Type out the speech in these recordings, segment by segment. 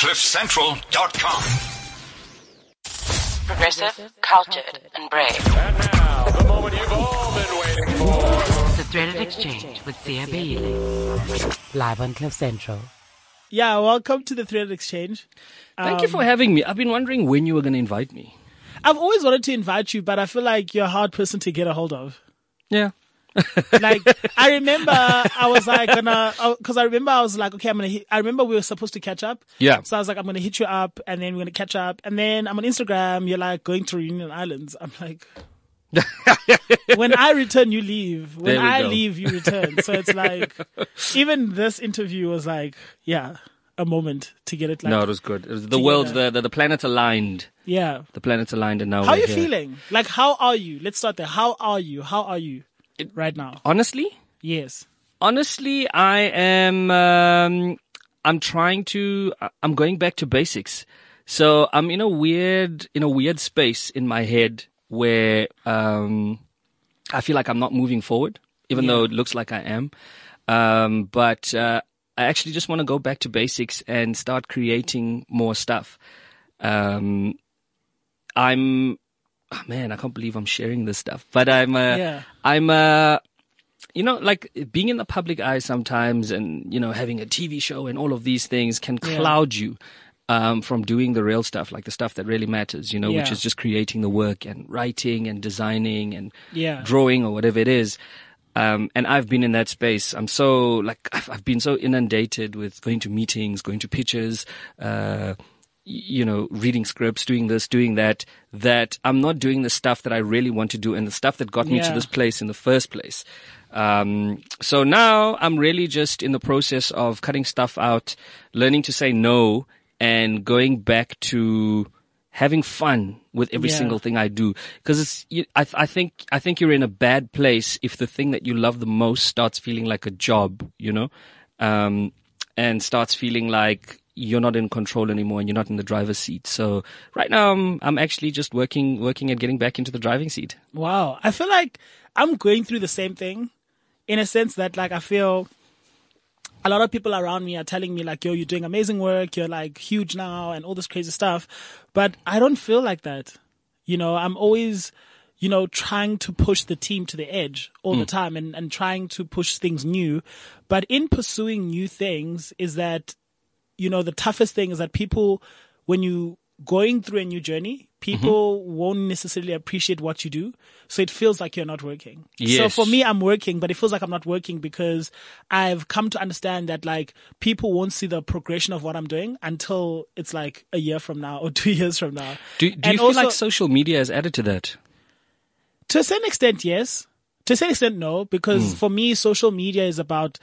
CliffCentral.com. Progressive, cultured, and brave. And now, the moment you've all been waiting for. The Threaded Exchange with Siya Beyile. Live on Cliff Central. Yeah, welcome to the Threaded Exchange. Thank you for having me. I've been wondering when you were going to invite me. I've always wanted to invite you, but I feel like you're a hard person to get a hold of. Yeah. Like, I remember I was like gonna, cause I remember I was like, okay, I'm gonna, hit, I remember we were supposed to catch up. Yeah. So I was like, I'm gonna hit you up and then we're gonna catch up. And then I'm on Instagram, you're like going to Reunion Islands. I'm like, when I return, you leave. When I go. leave, you return. So it's like, even this interview was like, yeah, a moment to get it like, no, it was good. It was the world, the, the, the planet aligned. yeah. The planets aligned and now How are you here. feeling? Like, how are you? Let's start there. How are you? How are you right now? Honestly? Yes. Honestly, I am, um, I'm trying to, I'm going back to basics. So I'm in a weird, in a weird space in my head where, um, I feel like I'm not moving forward, even though it looks like I am. Um, but, uh, I actually just want to go back to basics and start creating more stuff. Um, I'm, oh man, I can't believe I'm sharing this stuff, but I'm, uh, Yeah. I'm, uh, you know, like being in the public eye sometimes and, you know, having a TV show and all of these things can Yeah. cloud you. Um, from doing the real stuff, like the stuff that really matters, you know, which is just creating the work and writing and designing and Yeah. drawing or whatever it is. Um, and I've been in that space. I'm so like I've, I've been so inundated with going to meetings, going to pitches, uh, you know, reading scripts, doing this, doing that. That I'm not doing the stuff that I really want to do, and the stuff that got me to this place in the first place. Um, so now I'm really just in the process of cutting stuff out, learning to say no, and going back to having fun with every Yeah. single thing I do. Because it's, you, I, I think, I think you're in a bad place if the thing that you love the most starts feeling like a job, you know, um, and starts feeling like you're not in control anymore and you're not in the driver's seat. So right now I'm, I'm actually just working, working at getting back into the driving seat. Wow. I feel like I'm going through the same thing in a sense that like I feel a lot of people around me are telling me like, yo, you're doing amazing work. You're like huge now and all this crazy stuff. But I don't feel like that. You know, I'm always, you know, trying to push the team to the edge all the mm. time and, and trying to push things new. But in pursuing new things is that you know, the toughest thing is that people, when you going through a new journey, people mm-hmm. won't necessarily appreciate what you do. So it feels like you're not working. So for me, I'm working, but it feels like I'm not working because I've come to understand that like people won't see the progression of what I'm doing until it's like a year from now or two years from now. Do, do you And feel like social media has added to that? To a certain extent, yes. To a certain extent, no, because mm. for me, social media is about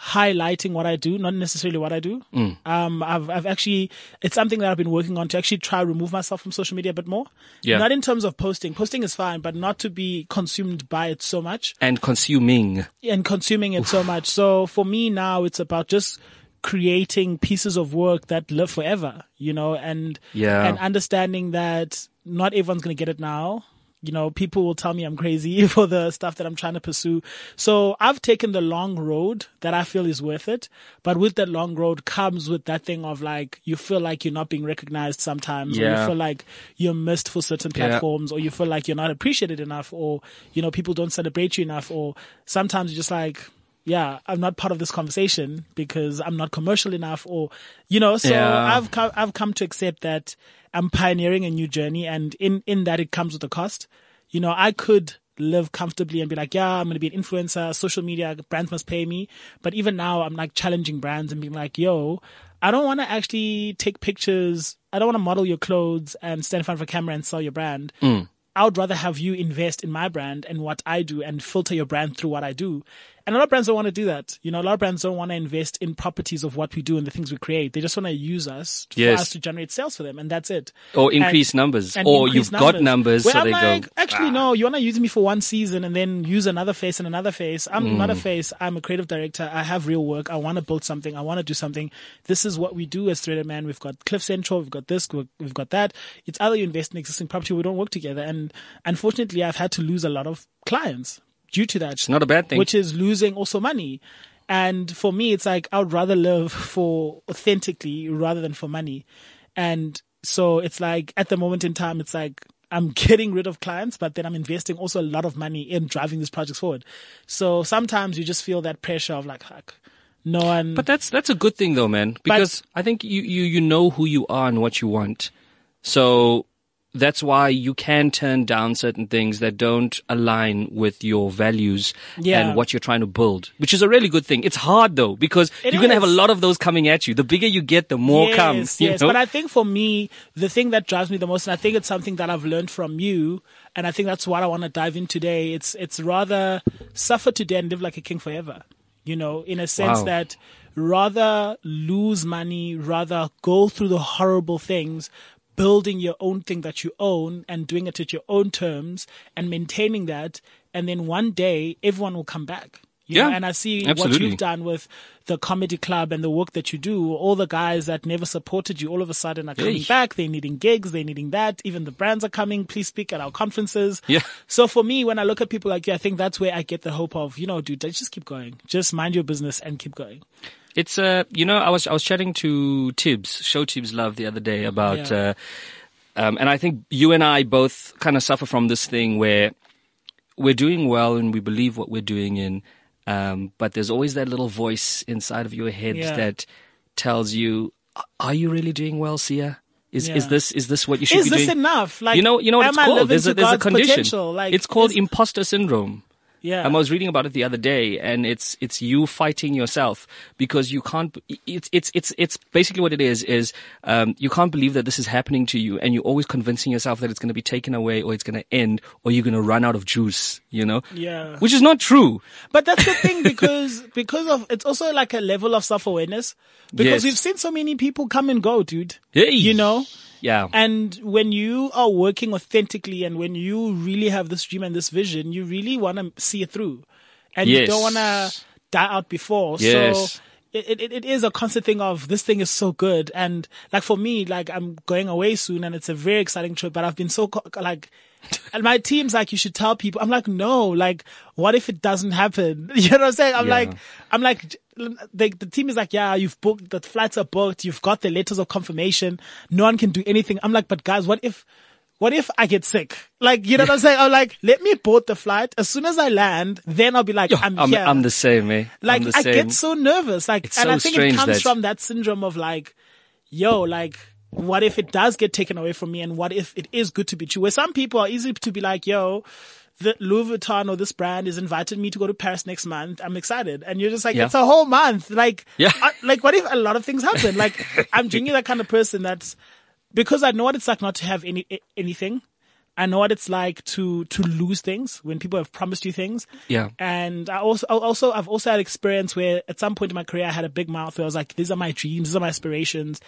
highlighting what I do, not necessarily what I do. Um, I've, I've actually, it's something that I've been working on to actually try remove myself from social media a bit more. Yeah. Not in terms of posting. Posting is fine, but not to be consumed by it so much And consuming. and consuming it so much. So for me now, it's about just creating pieces of work that live forever, you know, and Yeah. and understanding that not everyone's going to get it now. You know, people will tell me I'm crazy for the stuff that I'm trying to pursue. So I've taken the long road that I feel is worth it. But with that long road comes with that thing of like, you feel like you're not being recognized sometimes, or you feel like you're missed for certain Yeah. platforms, or you feel like you're not appreciated enough, or, you know, people don't celebrate you enough, or sometimes you're just like, yeah, I'm not part of this conversation because I'm not commercial enough or, you know, so Yeah. I've come, I've come to accept that I'm pioneering a new journey and in, in that it comes with a cost. You know, I could live comfortably and be like, yeah, I'm going to be an influencer, social media, brands must pay me. But even now I'm like challenging brands and being like, yo, I don't want to actually take pictures. I don't want to model your clothes and stand in front of a camera and sell your brand. Mm. I would rather have you invest in my brand and what I do and filter your brand through what I do. And a lot of brands don't want to do that. You know, a lot of brands don't want to invest in properties of what we do and the things we create. They just want to use us for Yes. us to generate sales for them, and that's it. Or And- increase numbers. and Or increase you've got numbers, Where so I'm they like, go. Actually, "Ah." no. You want to use me for one season and then use another face and another face. I'm Mm. not a face. I'm a creative director. I have real work. I want to build something. I want to do something. This is what we do as Threaded Man. We've got Cliff Central. We've got this. We've we've got that. It's either you invest in existing property, we don't work together. And unfortunately, I've had to lose a lot of clients due to that It's not a bad thing. which is losing also money. And for me, it's like I would rather live for authentically rather than for money. And so it's like at the moment in time, it's like I'm getting rid of clients, but then I'm investing also a lot of money in driving these projects forward. So sometimes you just feel that pressure of like, fuck, no one. But that's that's a good thing though, man, because I think you, you you know who you are and what you want. So that's why you can turn down certain things that don't align with your values Yeah. and what you're trying to build, which is a really good thing. It's hard though because It you're going to have a lot of those coming at you. The bigger you get, the more yes, comes. You Yes, know? but I think for me, the thing that drives me the most, and I think it's something that I've learned from you, and I think that's what I want to dive in today. It's it's rather suffer today and live like a king forever. You know, in a sense Wow. that rather lose money, rather go through the horrible things, building your own thing that you own and doing it at your own terms and maintaining that, and then one day everyone will come back. You know, Yeah, and I see what you've done with the comedy club and the work that you do. All the guys that never supported you all of a sudden are coming Hey. back. They're needing gigs. They're needing that. Even the brands are coming. Please speak at our conferences. Yeah. So for me, when I look at people like you, I think that's where I get the hope of, you know, dude, just keep going. Just mind your business and keep going. It's uh, you know, I was I was chatting to Tibbs, show Tibbs Love the other day about, Yeah. uh, um, and I think you and I both kind of suffer from this thing where we're doing well and we believe what we're doing in, um, but there's always that little voice inside of your head Yeah. that tells you, "Are you really doing well, Sia? Is is this is this what you should Is be this enough? Like, you know, you know what it's called. There's a there's a condition. Like, it's called is- imposter syndrome. Yeah. Um, I was reading about it the other day, and it's it's you fighting yourself because you can't. It's it's it's it's basically what it is. Is um, you can't believe that this is happening to you, and you're always convincing yourself that it's going to be taken away, or it's going to end, or you're going to run out of juice. You know, Yeah. which is not true. But that's the thing because because of it's also like a level of self awareness because Yes. we've seen so many people come and go, dude. Hey. You know. Yeah, And when you are working authentically and when you really have this dream and this vision, you really want to see it through. And you don't want to die out before. Yes. So it, it, it is a constant thing of this thing is so good. And like for me, like I'm going away soon and it's a very exciting trip, but I've been so like, and my team's like, you should tell people. I'm like, no, like, what if it doesn't happen? You know what I'm saying? I'm Yeah. like, I'm like, the, the team is like, yeah, you've booked, the flights are booked, you've got the letters of confirmation, no one can do anything. I'm like, but guys, what if, what if I get sick? Like, you know what I'm saying? I'm like, let me board the flight. As soon as I land, then I'll be like, I'm, I'm here. I'm the same, eh? like, I same. get so nervous. Like, It's and so I think it comes that- from that syndrome of like, yo, like, what if it does get taken away from me? And what if it is good to be true? Where some people are easy to be like, yo, the Louis Vuitton or this brand is invited me to go to Paris next month. I'm excited. And you're just like, Yeah. it's a whole month. Like, Yeah. uh, like what if a lot of things happen? Like, I'm genuinely that kind of person that's, because I know what it's like not to have any, anything. I know what it's like to, to lose things when people have promised you things. Yeah. And I also, I also, I've also had experience where at some point in my career, I had a big mouth where I was like, these are my dreams, these are my aspirations.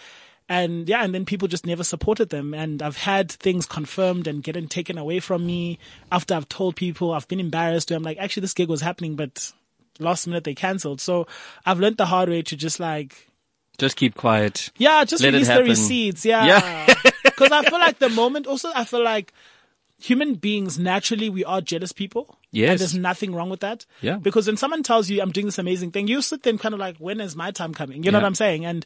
And yeah, and then people just never supported them. And I've had things confirmed and getting taken away from me after I've told people I've been embarrassed. Where I'm like, actually, this gig was happening, but last minute they cancelled. So I've learned the hard way to just like, Just keep quiet. yeah, just Let release the receipts. Yeah. Yeah. Because I feel like the moment, also, I feel like human beings, naturally, we are jealous people. Yes. And there's nothing wrong with that. Yeah. Because when someone tells you, I'm doing this amazing thing, you sit there and kind of like, when is my time coming? You know Yeah. what I'm saying? And,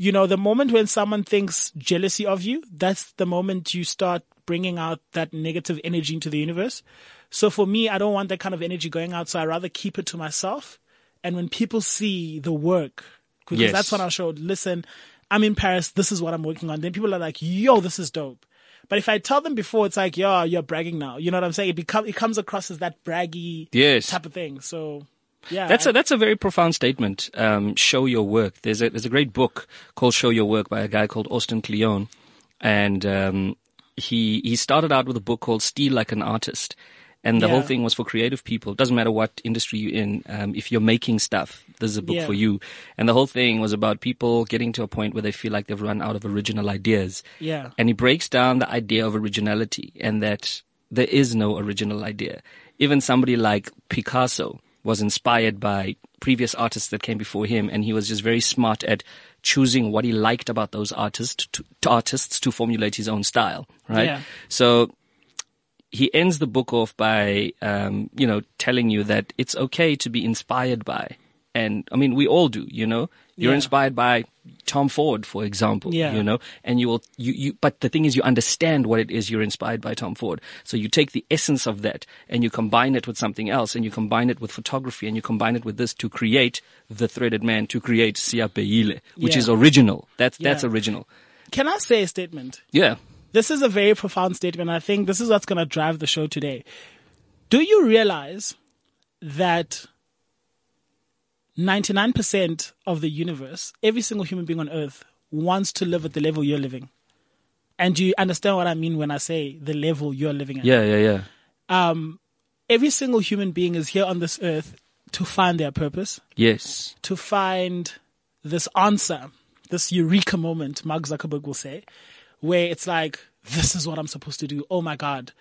you know, the moment when someone thinks jealousy of you, that's the moment you start bringing out that negative energy into the universe. So for me, I don't want that kind of energy going out. So I rather keep it to myself. And when people see the work, because Yes. that's when I showed, listen, I'm in Paris. This is what I'm working on. Then people are like, yo, this is dope. But if I tell them before, it's like, yo, you're bragging now. You know what I'm saying? It become, it comes across as that braggy Yes. type of thing. So yeah. That's I- a that's a very profound statement. Um, show your work. There's a there's a great book called Show Your Work by a guy called Austin Kleon, and um, he he started out with a book called Steal Like an Artist, and the whole thing was for creative people. Doesn't matter what industry you're in. Um, if you're making stuff, this is a book Yeah. for you. And the whole thing was about people getting to a point where they feel like they've run out of original ideas. Yeah. And he breaks down the idea of originality and that there is no original idea. Even somebody like Picasso was inspired by previous artists that came before him and he was just very smart at choosing what he liked about those artists to, to artists to formulate his own style, right? Yeah. So he ends the book off by, um, you know, telling you that it's okay to be inspired by and I mean, we all do, you know, you're Yeah. inspired by Tom Ford, for example, Yeah. you know, and you will, you, you, but the thing is you understand what it is you're inspired by Tom Ford. So you take the essence of that and you combine it with something else and you combine it with photography and you combine it with this to create the threaded man, to create Siya Beyile, which Yeah. is original. That's, that's original. Can I say a statement? Yeah. This is a very profound statement. I think this is what's going to drive the show today. Do you realize that 99% of the universe, every single human being on earth, wants to live at the level you're living? And you understand what I mean when I say the level you're living at? Yeah. Yeah. Yeah. Um, every single human being is here on this earth to find their purpose, Yes. to find this answer, this eureka moment, Mark Zuckerberg will say, where it's like, this is what I'm supposed to do. Oh my God.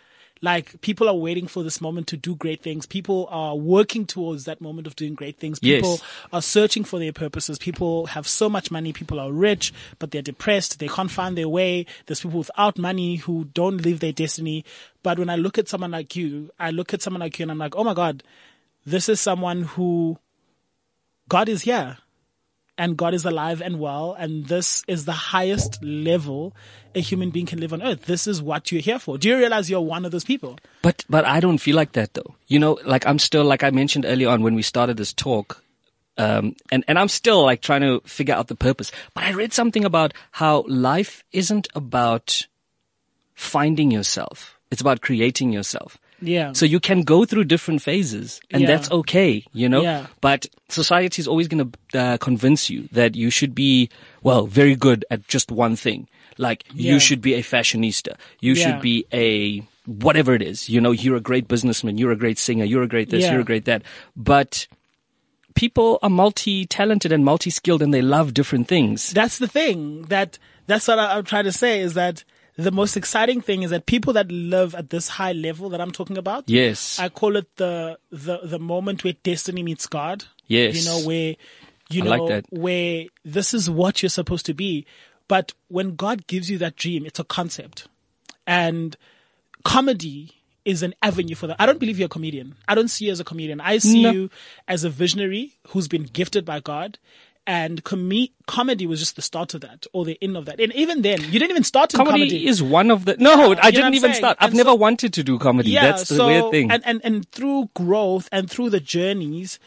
Like people are waiting for this moment to do great things. People are working towards that moment of doing great things. Yes. People are searching for their purposes. People have so much money. People are rich, but they're depressed. They can't find their way. There's people without money who don't live their destiny. But when I look at someone like you, I look at someone like you and I'm like, oh my God, this is someone who God is here and God is alive and well. And this is the highest level a human being can live on earth. This is what you're here for. Do you realize you're one of those people? But but I don't feel like that though. You know, like I'm still like I mentioned earlier on when we started this talk, um, and and I'm still like trying to figure out the purpose. But I read something about how life isn't about finding yourself; it's about creating yourself. Yeah. So you can go through different phases, and Yeah. that's okay, you know. Yeah. But society is always going to uh, convince you that you should be well, very good at just one thing. Like Yeah. you should be a fashionista. You Yeah. should be a whatever it is. You know, you're a great businessman. You're a great singer. You're a great this. Yeah. You're a great that. But people are multi-talented and multi-skilled, and they love different things. that's the thing that that's what I, I'm trying to say is that the most exciting thing is that people that live at this high level that I'm talking about, Yes. I call it the the the moment where destiny meets God. Yes. You know where you I know like that. where this is what you're supposed to be. But when God gives you that dream, it's a concept. And comedy is an avenue for that. I don't believe you're a comedian. I don't see you as a comedian. I see No. you as a visionary who's been gifted by God. And com- comedy was just the start of that or the end of that. And even then, you didn't even start in Comedy, comedy. is one of the no. Yeah, I didn't even saying? start. I've And never so- wanted to do comedy. That's the so, weird thing. And, and, and through growth and through the journeys,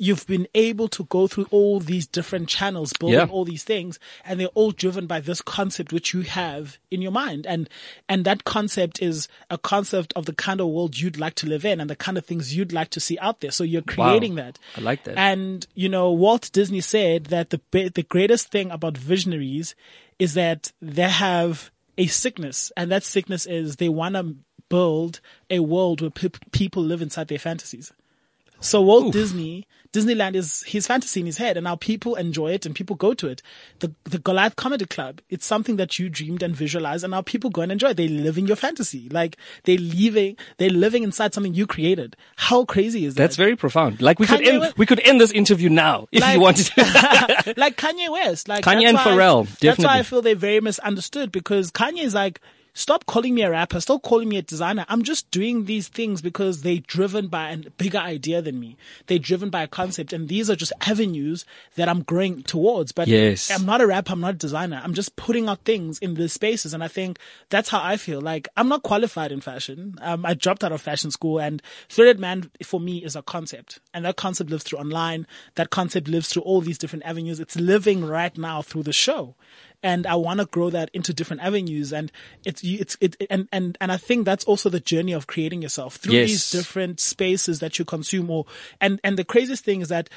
you've been able to go through all these different channels, building Yeah. all these things, and they're all driven by this concept which you have in your mind. And, and that concept is a concept of the kind of world you'd like to live in and the kind of things you'd like to see out there. So you're creating that. I like that. And, you know, Walt Disney said that the, the greatest thing about visionaries is that they have a sickness and that sickness is they want to build a world where pe- people live inside their fantasies. So Walt Disney, Disneyland is his fantasy in his head and now people enjoy it and people go to it. The, the Goliath Comedy Club, it's something that you dreamed and visualized and now people go and enjoy it. They live in your fantasy. Like they're living, they're living inside something you created. How crazy is that? That's very profound. Like we could end West, we could end this interview now if Like- you wanted to. like Kanye West. Like Kanye and Pharrell, That's why. I feel they're very misunderstood because Kanye is like, stop calling me a rapper, stop calling me a designer. I'm just doing these things because they're driven by a bigger idea than me. They're driven by a concept, and these are just avenues that I'm growing towards. But Yes. I'm not a rapper, I'm not a designer. I'm just putting out things in these spaces, and I think that's how I feel. Like I'm not qualified in fashion. Um, I dropped out of fashion school, and Threaded Man for me is a concept, and that concept lives through online. That concept lives through all these different avenues. It's living right now through the show and I want to grow that into different avenues. And it's it's it and and and I think that's also the journey of creating yourself through Yes. these different spaces that you consume. Or and and the craziest thing is that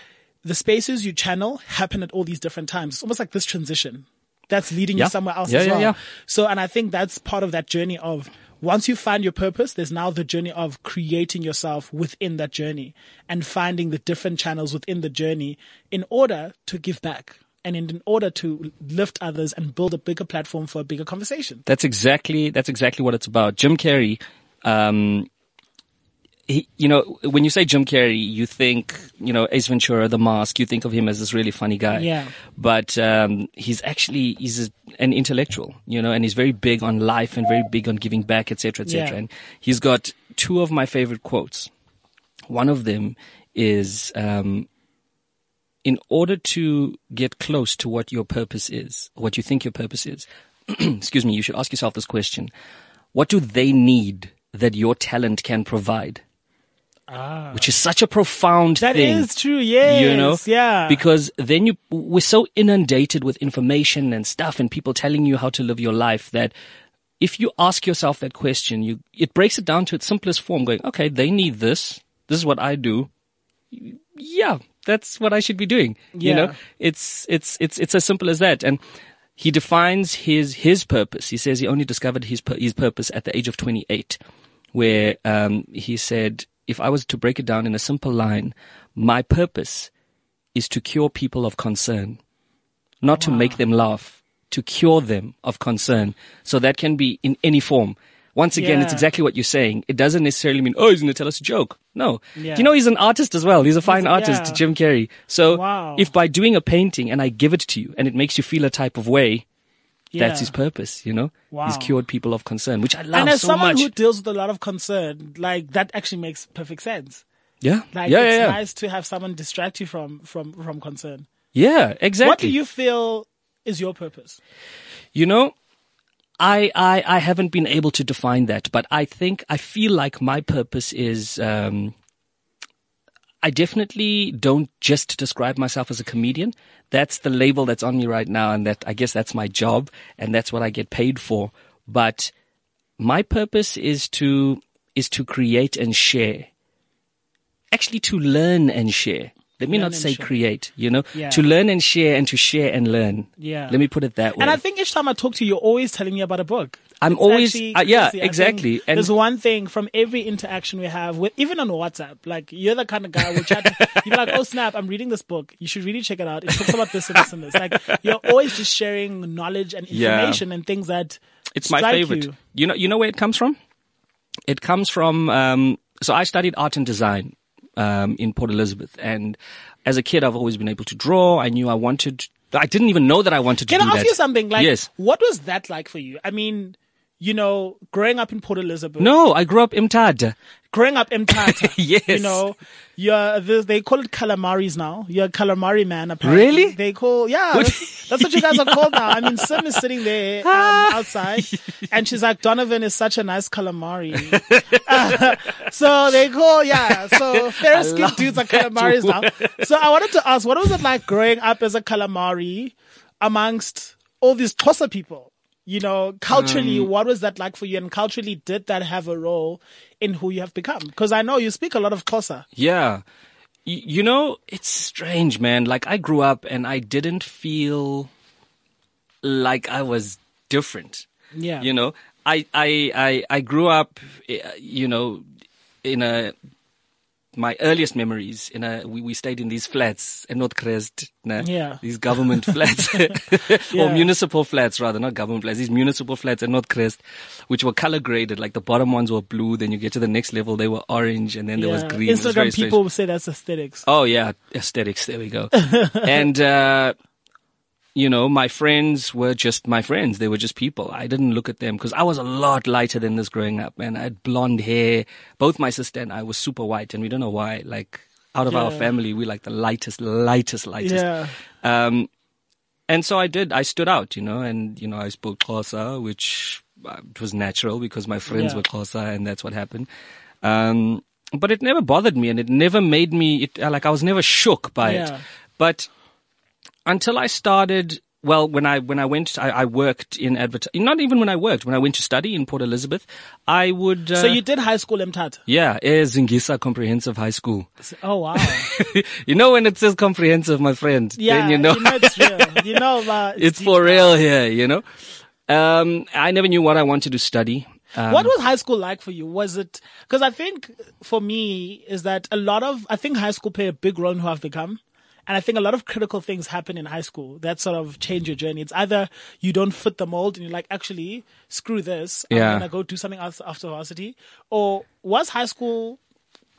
the spaces you channel happen at all these different times. It's almost like this transition that's leading Yeah. you somewhere else Yeah, as yeah, well. yeah. So, and I think that's part of that journey of once you find your purpose, there's now the journey of creating yourself within that journey and finding the different channels within the journey in order to give back and in, order to lift others and build a bigger platform for a bigger conversation. That's exactly that's exactly what it's about. Jim Carrey, um, he, you know, when you say Jim Carrey, you think you know Ace Ventura, The Mask. You think of him as this really funny guy. Yeah. But um, he's actually he's a, an intellectual, you know, and he's very big on life and very big on giving back, etc., etc. Yeah. And he's got two of my favorite quotes. One of them is. Um, in order to get close to what your purpose is, what you think your purpose is, excuse me, you should ask yourself this question. What do they need that your talent can provide? Ah. Which is such a profound That thing. is true. Yes. You know? Yeah. Because then you, we're so inundated with information and stuff and people telling you how to live your life that if you ask yourself that question, you, it breaks it down to its simplest form going, okay, they need this. This is what I do. Yeah, that's what I should be doing. You know, it's, it's, it's, it's as simple as that. And he defines his, his purpose. He says he only discovered his, his purpose at the age of 28, where, um, he said, if I was to break it down in a simple line, my purpose is to cure people of concern, not to make them laugh, to cure them of concern. So that can be in any form. Once again, it's exactly what you're saying. It doesn't necessarily mean, oh, he's going to tell us a joke. No. Yeah. You know, he's an artist as well. He's a fine He's- artist, yeah. Jim Carrey. So Wow. if by doing a painting and I give it to you and it makes you feel a type of way, yeah. that's his purpose, you know? He's cured people of concern, which I love so much. and as so someone much. who deals with a lot of concern, like that actually makes perfect sense. yeah. Like yeah, it's yeah, yeah. nice to have someone distract you from from from concern. Yeah, exactly. What do you feel is your purpose? You know, I, I, I haven't been able to define that, but I think, I feel like my purpose is, um, I definitely don't just describe myself as a comedian. That's the label that's on me right now. And that, I guess that's my job and that's what I get paid for. But my purpose is to, is to create and share. Actually to learn and share. Let me Learn not say share. create, you know, Yeah. to learn and share and to share and learn. Yeah. Let me put it that way. And I think each time I talk to you, you're always telling me about a book. I'm It's always- actually uh, yeah, exactly. And- there's one thing from every interaction we have with, even on WhatsApp, like you're the kind of guy who chat, you're like, oh snap, I'm reading this book. You should really check it out. It talks about this and this and this. Like you're always just sharing knowledge and Yeah. information and things that It's my favorite. You. You. know, you know where it comes from? It comes from. Um, so I studied art and design um, in Port Elizabeth, and as a kid, I've always been able to draw. I knew I wanted. I didn't even know that I wanted to Can do I ask that. you something? Like, yes. what was that like for you? I mean, you know, growing up in Port Elizabeth. No, I grew up in Mthatha. growing up in Mthatha, Yes. you know, you're they call it calamaris now. You're a calamari man, apparently. Really? They call, yeah, that's, that's what you guys are called now. I mean, Sim is sitting there um, outside, and she's like, Donovan is such a nice calamari. so they call, yeah. So fair skinned dudes are calamaris now. So I wanted to ask, what was it like growing up as a calamari amongst all these Xhosa people? You know, culturally, Um, what was that like for you? And culturally, did that have a role in who you have become? Because I know you speak a lot of Xhosa. Yeah. Y- you know, it's strange, man. Like I grew up and I didn't feel like I was different. Yeah. You know, I, I, I, I grew up, eh, you know, in a, my earliest memories in a, we, we stayed in these flats in North Crest, nah, Yeah. these government flats or municipal flats rather, not government flats, these municipal flats in North Crest, which were color graded. Like the bottom ones were blue, then you get to the next level, they were orange, and then there was green. Was Instagram strange. people say that's aesthetics. Oh yeah, aesthetics. There we go. and uh, you know, my friends were just my friends. They were just people. I didn't look at them because I was a lot lighter than this growing up, man. I had blonde hair. Both my sister and I were super white, and we don't know why. Like out of our family, we like the lightest, lightest, lightest. Yeah. Um, and so I did. I stood out, you know, and you know, I spoke Xhosa, which uh, it was natural because my friends Yeah. were Xhosa, and that's what happened. Um, but it never bothered me, and it never made me it, like I was never shook by it. But until I started. Well, when I when I went, I, I worked in advertising. Not even when I worked. When I went to study in Port Elizabeth, I would. Uh, So you did high school in Mthatha? yeah, eh, Zingisa Comprehensive High School. Oh wow. you know when it says comprehensive, my friend, Yeah. then you know it's real. You know, uh, it's deep. for real here, you know. Um, I never knew what I wanted to study. Um, What was high school like for you? Was it because I think for me is that a lot of I think high school play a big role in who I've become. And I think a lot of critical things happen in high school that sort of change your journey. It's either you don't fit the mold and you're like, actually, screw this. I'm Yeah. going to go do something else after varsity. Or was high school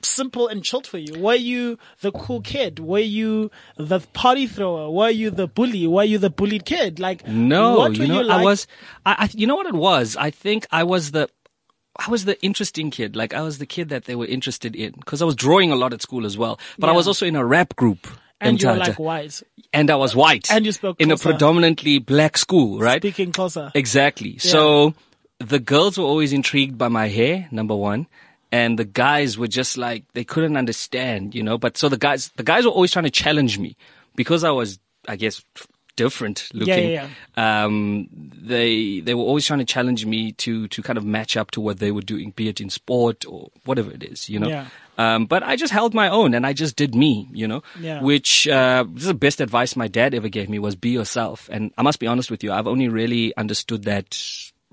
simple and chilled for you? Were you the cool kid? Were you the party thrower? Were you the bully? Were you the bullied kid? Like, no, what were you know, you like? I was. I, I, you know what it was? I think I was the. I was the interesting kid. Like I was the kid that they were interested in because I was drawing a lot at school as well. But I was also in a rap group. And you were like white, and I was white. And you spoke in a predominantly black school, right? speaking closer. Exactly. So the girls were always intrigued by my hair, number one. And the guys were just like, they couldn't understand, you know, but so the guys, the guys were always trying to challenge me because I was, I guess, different looking. yeah, Um, they, they were always trying to challenge me to, to kind of match up to what they were doing, be it in sport or whatever it is, you know. Um, but I just held my own and I just did me, you know, Yeah. which, uh, this is the best advice my dad ever gave me was be yourself. And I must be honest with you, I've only really understood that,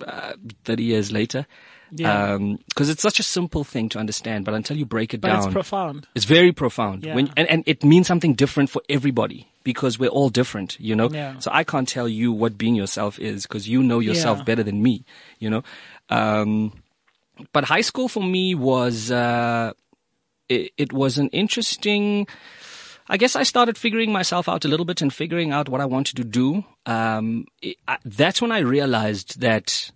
uh, 30 years later. Yeah. Um, cause it's such a simple thing to understand, but until you break it but down, it's profound. it's very profound. Yeah. When, and, and it means something different for everybody because we're all different, you know? Yeah. So I can't tell you what being yourself is because you know yourself Yeah. better than me, you know? Um, but high school for me was, uh, it, it was an interesting, I guess I started figuring myself out a little bit and figuring out what I wanted to do. Um, it, I, that's when I realized that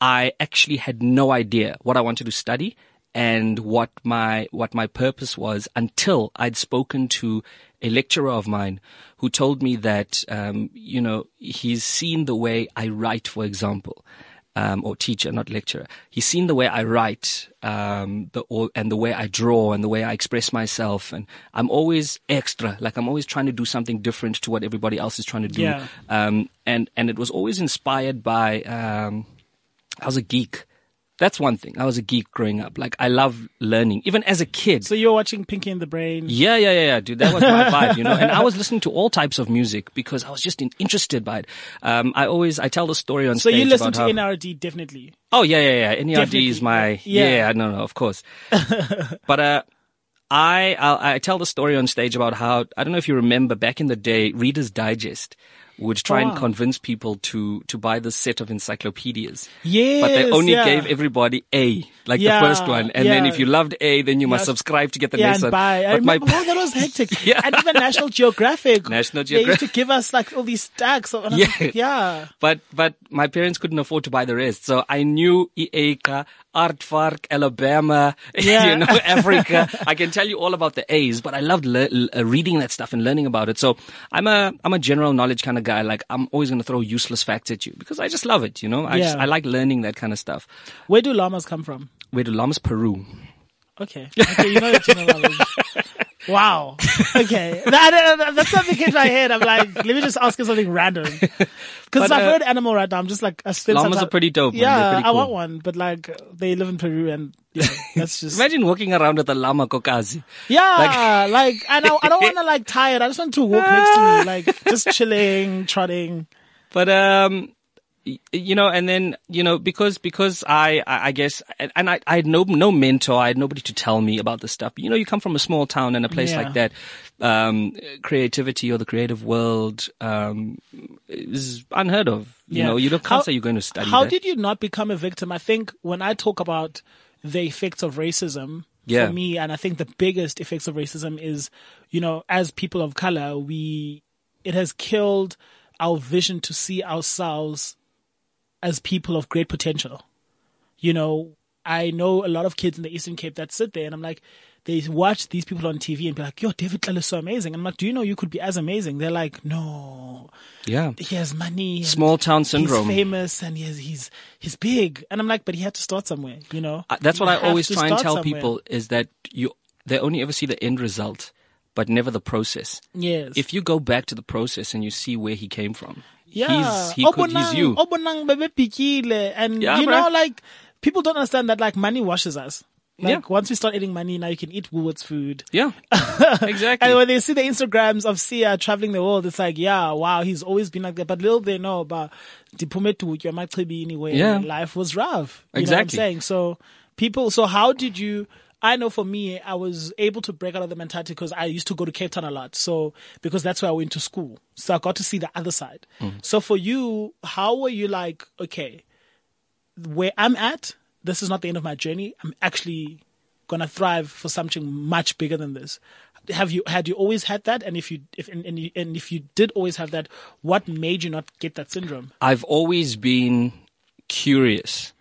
I actually had no idea what I wanted to study and what my what my purpose was until I'd spoken to a lecturer of mine who told me that um, you know he's seen the way I write, for example, um, or teacher, not lecturer. He's seen the way I write, um, the or, and the way I draw and the way I express myself, and I'm always extra. Like I'm always trying to do something different to what everybody else is trying to do. Yeah. Um, and and it was always inspired by. Um, I was a geek. That's one thing. I was a geek growing up. Like I love learning, even as a kid. So you're watching Pinky and the Brain. Yeah, yeah, yeah, yeah, dude. That was my vibe, you know. And I was listening to all types of music because I was just in, interested by it. Um, I always I tell the story on stage. So you listen to how, N.E.R.D definitely. Oh yeah, yeah, yeah. N.E.R.D Definitely. is my Yeah. yeah. No, no, of course. but uh, I I'll, I tell the story on stage about how I don't know if you remember back in the day, Reader's Digest would try Oh, and convince people to to buy this set of encyclopedias. Yes, But they only yeah. gave everybody A, like Yeah, the first one. And then if you loved A, then you must subscribe to get the yeah, next one. buy. I But my- oh, that was hectic. Yeah. And even National Geographic. National They used to give us like all these stacks. Of, and Yeah. like, yeah. but but my parents couldn't afford to buy the rest, so I knew EACA, Aardvark, Alabama, Yeah. you know, Africa. I can tell you all about the A's, but I loved le- uh, reading that stuff and learning about it. So I'm a I'm a general knowledge kind of guy. Like I'm always going to throw useless facts at you because I just love it. You know, I just I like learning that kind of stuff. Where do llamas come from? Where do llamas? Peru. Okay. Okay, you know that you know llamas. Wow. Okay. That, that- that's something in my head. I'm like, let me just ask you something random. Because I've uh, heard animal right now. I'm just like, I some Llamas are pretty dope, man. Yeah, pretty I want one, but like, they live in Peru and yeah, that's just. Imagine walking around with a llama kokazi. Yeah, like, and I, I don't want to like tie it. I just want to walk next to me, like just chilling, trotting. But um, you know, and then you know, because because I I, guess, and, I I had no no mentor, I had nobody to tell me about this stuff. You know, you come from a small town and a place Yeah. like that, um, creativity or the creative world um is unheard of. You Yeah. know, you don't How- say you're going to study. How that. did you not become a victim? I think when I talk about the effects of racism, Yeah. for me, and I think the biggest effects of racism is, you know, as people of color, we, it has killed our vision to see ourselves as people of great potential. You know, I know a lot of kids in the Eastern Cape that sit there and I'm like, they watch these people on TV and be like, yo, David Tlale is so amazing. I'm like, do you know you could be as amazing? They're like, no, Yeah. he has money. Small town syndrome. He's famous and he's he's he's big. And I'm like, but he had to start somewhere, you know. Uh, That's what I always try and tell somewhere. people is that you they only ever see the end result, but never the process. Yes. If you go back to the process and you see where he came from, yeah, he's he could, he's you. Obonang bebepikile. and Yeah, you bruh. know, like people don't understand that like money washes us. Like Yeah. once we start eating money, now you can eat Woolworths food. Yeah, exactly. And when they see the Instagrams of Sia traveling the world, it's like, yeah, wow, he's always been like that. But little they know about Dipumetu, Yamachibi anyway. Yeah. Life was rough. You Exactly. know what I'm saying? So people, so how did you, I know for me, I was able to break out of the mentality because I used to go to Cape Town a lot. So, because that's where I went to school. So I got to see the other side. So for you, how were you like, okay, where I'm at, this is not the end of my journey. I'm actually gonna thrive for something much bigger than this. Have you had you always had that? And if you if and, and, you, and if you did always have that, what made you not get that syndrome? I've always been curious,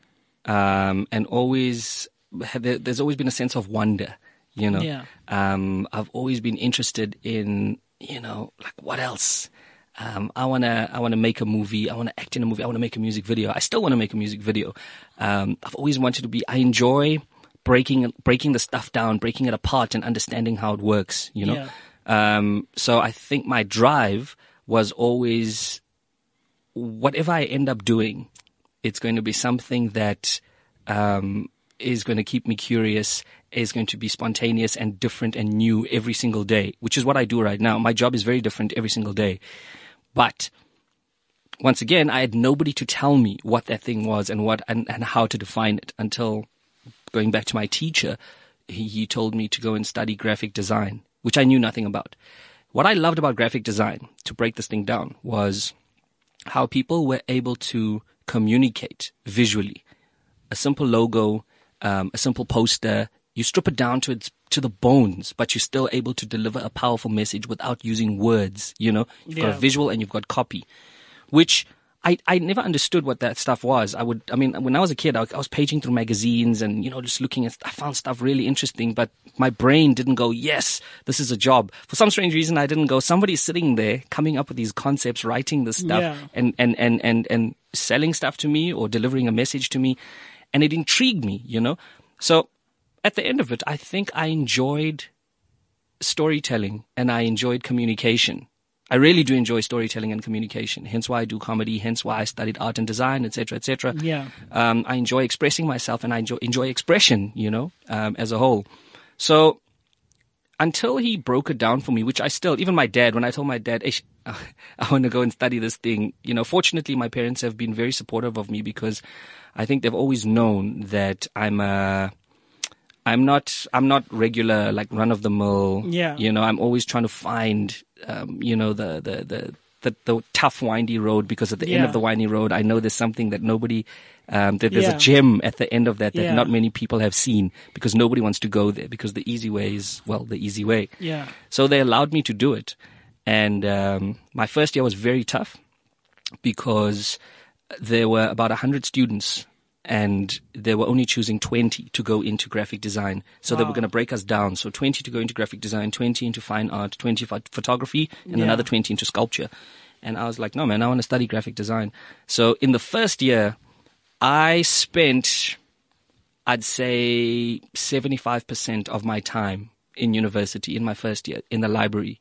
um, and always there's always been a sense of wonder. You know, Yeah. um, I've always been interested in you know, like what else? Um, I wanna, I wanna make a movie. I wanna act in a movie. I wanna make a music video. I still wanna make a music video. Um, I've always wanted to be. I enjoy breaking, breaking the stuff down, breaking it apart, and understanding how it works. You know. Um, so I think my drive was always whatever I end up doing, it's going to be something that um, is going to keep me curious, is going to be spontaneous and different and new every single day, which is what I do right now. My job is very different every single day. But once again, I had nobody to tell me what that thing was and what and, and how to define it until going back to my teacher, he, he told me to go and study graphic design, which I knew nothing about. What I loved about graphic design, to break this thing down, was how people were able to communicate visually. A simple logo, um, a simple poster, you strip it down to its to the bones, but you're still able to deliver a powerful message without using words. You know, you've got Yeah. a visual and you've got copy, which I, I never understood what that stuff was. I would, I mean, when I was a kid, I was, I was paging through magazines and, you know, just looking at, I found stuff really interesting, but my brain didn't go, yes, this is a job. For some strange reason, I didn't go, somebody's sitting there coming up with these concepts, writing this stuff Yeah. and, and, and, and, and selling stuff to me or delivering a message to me. And it intrigued me, you know? So at the end of it, I think I enjoyed storytelling and I enjoyed communication. I really do enjoy storytelling and communication. Hence why I do comedy. Hence why I studied art and design, etc., etc. Yeah. Um, I enjoy expressing myself and I enjoy, enjoy expression, you know, um, as a whole. So until he broke it down for me, which I still, even my dad, when I told my dad, "Ish, I want to go and study this thing, you know, fortunately my parents have been very supportive of me because I think they've always known that I'm a, I'm not, I'm not regular, like run of the mill. Yeah. You know, I'm always trying to find, um, you know, the, the, the, the, the tough windy road because at the end of the windy road, I know there's something that nobody, um, that there's Yeah. a gem at the end of that that Yeah. not many people have seen because nobody wants to go there because the easy way is, well, the easy way. Yeah. So they allowed me to do it. And um, my first year was very tough because there were about 100 students and they were only choosing 20 to go into graphic design. So they were going to break us down. So 20 to go into graphic design, 20 into fine art, 20 pho- photography, and Yeah. another 20 into sculpture. And I was like, no, man, I want to study graphic design. So in the first year, I spent, I'd say 75% of my time in university in my first year in the library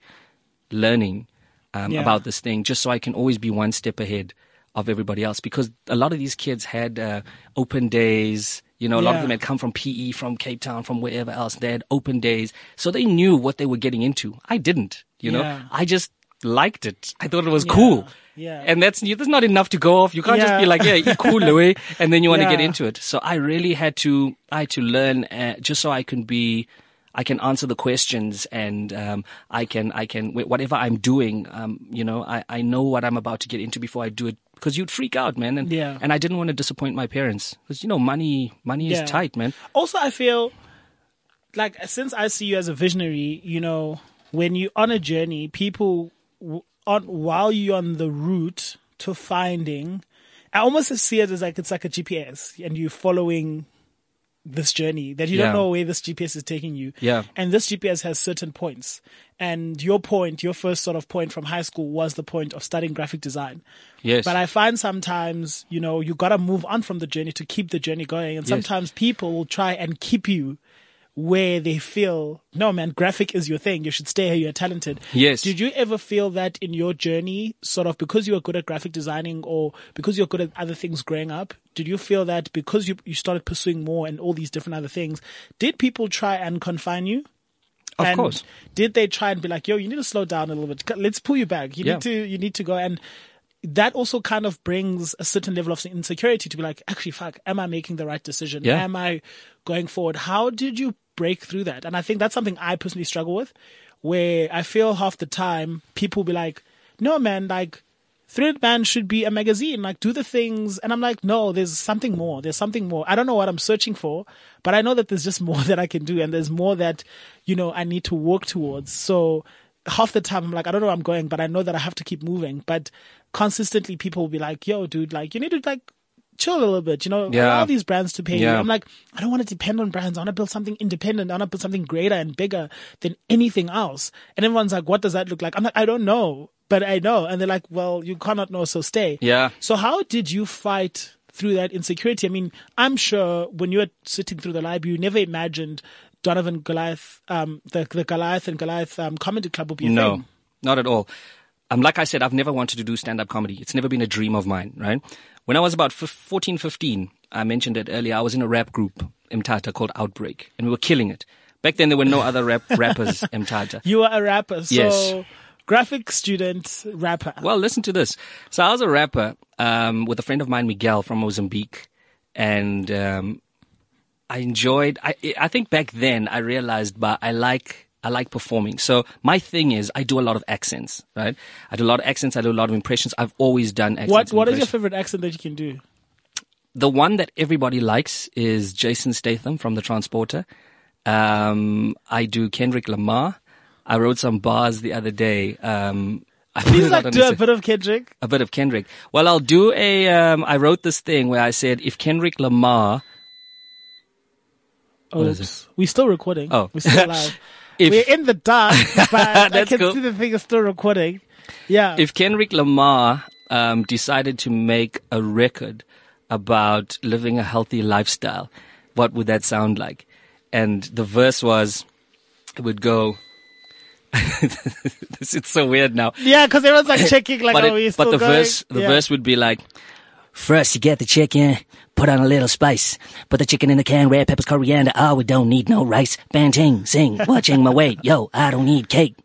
learning um, Yeah. about this thing just so I can always be one step ahead of everybody else because a lot of these kids had uh, open days. You know, a lot of them had come from PE, from Cape Town, from wherever else. They had open days. So they knew what they were getting into. I didn't, you know, Yeah. I just liked it. I thought it was Yeah. cool. Yeah. And that's, that's not enough to go off. You can't just be like, yeah, cool away. And then you want to get into it. So I really had to, I had to learn uh, just so I can be, I can answer the questions and um, I can, I can, whatever I'm doing, um, you know, I, I know what I'm about to get into before I do it. Because you'd freak out, man, and Yeah. and I didn't want to disappoint my parents because you know money money is tight, man. Also, I feel like since I see you as a visionary, you know, when you're on a journey, people w- on while you're on the route to finding, I almost see it as like it's like a GPS, and you're following this journey that you Yeah. don't know where this GPS is taking you. Yeah. And this GPS has certain points. And your point, your first sort of point from high school was the point of studying graphic design. Yes, But I find sometimes, you know, you gotta move on from the journey to keep the journey going. And Yes. sometimes people will try and keep you where they feel, no man, graphic is your thing. You should stay here. You're talented. Yes. Did you ever feel that in your journey, sort of because you were good at graphic designing or because you're good at other things growing up? Did you feel that because you, you started pursuing more and all these different other things, did people try and confine you? Of And course. Did they try and be like, yo, you need to slow down a little bit. Let's pull you back. You Yeah. need to, you need to go. And that also kind of brings a certain level of insecurity to be like, actually, fuck, am I making the right decision? Yeah. Am I going forward? How did you break through that? And I think that's something I personally struggle with, where I feel half the time people be like, no, man, like, Thread Man should be a magazine, like do the things. And I'm like, no, there's something more. There's something more. I don't know what I'm searching for, but I know that there's just more that I can do and there's more that, you know, I need to work towards. So half the time I'm like, I don't know where I'm going, but I know that I have to keep moving. But consistently people will be like, yo, dude, like you need to like chill a little bit. You know, Yeah. allow these brands to pay you. Yeah. I'm like, I don't want to depend on brands. I want to build something independent. I want to build something greater and bigger than anything else. And everyone's like, what does that look like? I'm like, I don't know, but I know. And they're like, well, you cannot know, so stay. Yeah. So how did you fight through that insecurity? I mean, I'm sure when you were sitting through the library, you never imagined Donovan Goliath, um, the, the Goliath and Goliath um, comedy club would be No, thing. not at all. Um, like I said, I've never wanted to do stand-up comedy. It's never been a dream of mine, right? When I was about fif- 14, 15, I mentioned it earlier, I was in a rap group, Mthatha, called Outbreak, and we were killing it. Back then, there were no other rap rappers, Mthatha. You were a rapper, so Yes. graphic student rapper. Well, listen to this. So I was a rapper um, with a friend of mine, Miguel from Mozambique, and um, I enjoyed. I I think back then I realized, but I like. I like performing. So my thing is, I do a lot of accents, right? I do a lot of accents. I do a lot of impressions. I've always done accents. What What is your favorite accent that you can do? the one that everybody likes is Jason Statham from The Transporter. Um, I do Kendrick Lamar. I wrote some bars the other day. Um, I Please like do a bit of Kendrick. a bit of Kendrick. Well, I'll do a. Um, I wrote this thing where I said if Kendrick Lamar, Oops. We're still recording. Oh. We're still live. If We're in the dark, but I can cool. see the thing is still recording. Yeah. if Kendrick Lamar um, decided to make a record about living a healthy lifestyle, what would that sound like? And the verse was, it would go. this it's so weird now. yeah, because everyone's like checking, like, but, oh, it- but the going? verse, the Yeah. verse would be like, First, you get the chicken, put on a little spice. Put the chicken in the can, red peppers, coriander. Oh, we don't need no rice. Banting, sing, watching my weight. Yo, I don't need cake.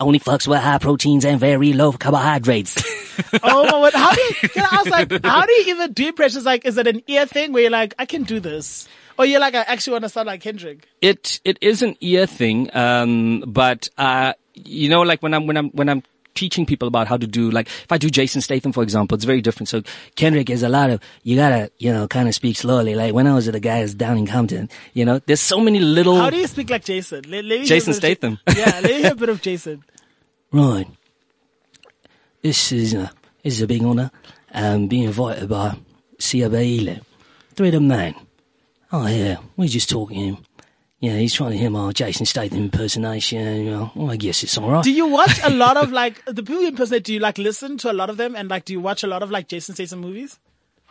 Only fucks with high proteins and very low carbohydrates. Oh, my, what, how do you, you know, I was like, how do you even do impressions? Like, is it an ear thing where you're like, I can do this? Or you're like, I actually want to sound like Kendrick? it it is an ear thing, um, but uh, you know, like when I'm when I'm when I'm teaching people about how to do like if I do Jason Statham for example, it's very different. So Kendrick is a lot of you gotta you know kind of speak slowly. Like when I was at the guys down in Compton, you know, there's so many little. How do you speak like Jason? Let, let Jason of- Statham. yeah, let me hear a bit of Jason. Right. This is uh, this is a big honour. Um, being invited by CABE. Three the man. Oh yeah, we're just talking. Yeah, he's trying to hear my Jason Statham impersonation. You know, well, I guess it's all right. Do you watch a lot of like the people you impersonate? Do you like listen to a lot of them and like do you watch a lot of like Jason Statham movies?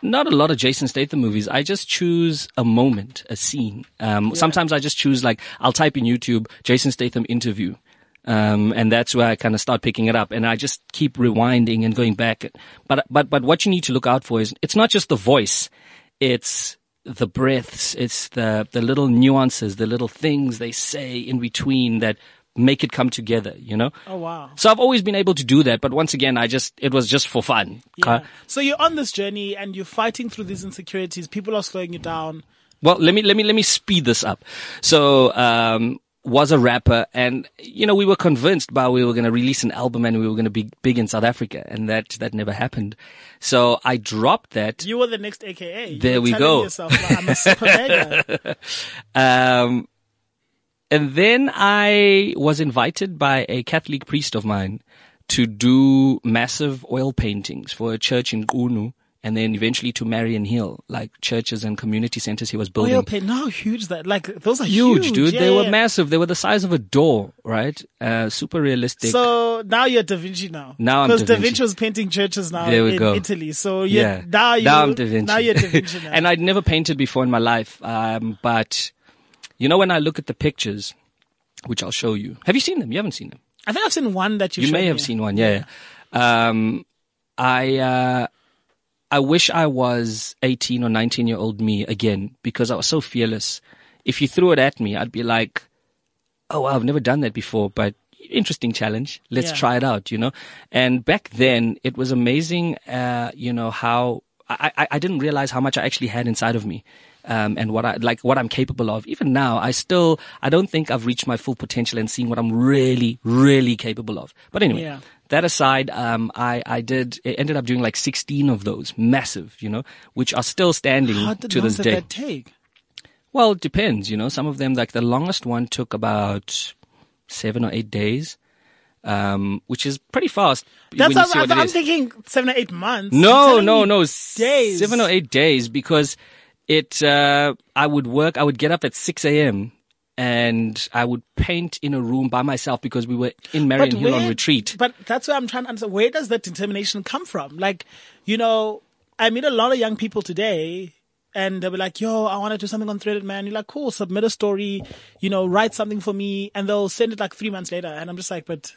Not a lot of Jason Statham movies. I just choose a moment, a scene. Um, Sometimes I just choose like I'll type in YouTube Jason Statham interview, um, and that's where I kind of start picking it up, and I just keep rewinding and going back. But but but what you need to look out for is it's not just the voice, it's the breaths, it's the the little nuances, the little things they say in between that make it come together. You know. Oh wow. So I've always been able to do that, but once again, I just it was just for fun. Yeah. So you're on this journey and you're fighting through these insecurities. People are slowing you down. Well, let me let me let me speed this up. So, um, was a rapper, and you know we were convinced by we were going to release an album and we were going to be big in South Africa, and that that never happened. So I dropped that. You were the next AKA. You There we go. Yourself, like, I'm a super. Um, and then I was invited by a Catholic priest of mine to do massive oil paintings for a church in Qunu. And then eventually to Mariannhill, like churches and community centers he was building. Paint. No, how huge that. Like those are huge, huge, dude. Yeah, they were massive. They were the size of a door, right? Uh, super realistic. So now you're Da Vinci now. Now I'm because Da Da Vinci. Was painting churches now in go. Italy. So yeah. now you now I'm Da Vinci. Now you're Da Vinci now. and I'd never painted before in my life. Um, but you know, when I look at the pictures, which I'll show you. Have you seen them? You haven't seen them. I think I've seen one that you. You may have me. seen one. Yeah. yeah. Um, I, uh, I wish I was 18 or 19 year old me again because I was so fearless. If you threw it at me, I'd be like, oh, I've never done that before, but interesting challenge. Let's Yeah. try it out, you know? And back then it was amazing, uh, you know, how I, I, I didn't realize how much I actually had inside of me. Um, and what I, like, what I'm capable of. Even now, I still, I don't think I've reached my full potential and seeing what I'm really, really capable of. But anyway, Yeah. that aside, um, I, I did, ended up doing like 16 of those, massive, you know, which are still standing How did to long this did day. that take? Well, it depends, you know. Some of them, like the longest one took about seven or eight days. um, which is pretty fast. That's what I'm, I'm thinking seven or eight months. No, no, no. Days. Seven or eight days because it, uh, I would work, I would get up at 6 a.m. and I would paint in a room by myself because we were in Mariannhill on retreat. But that's where I'm trying to answer. Where does that determination come from? Like, you know, I meet a lot of young people today and they'll be like, yo, I want to do something on Threaded, man. You're like, cool, submit a story, you know, write something for me. And they'll send it like three months later. And I'm just like, but,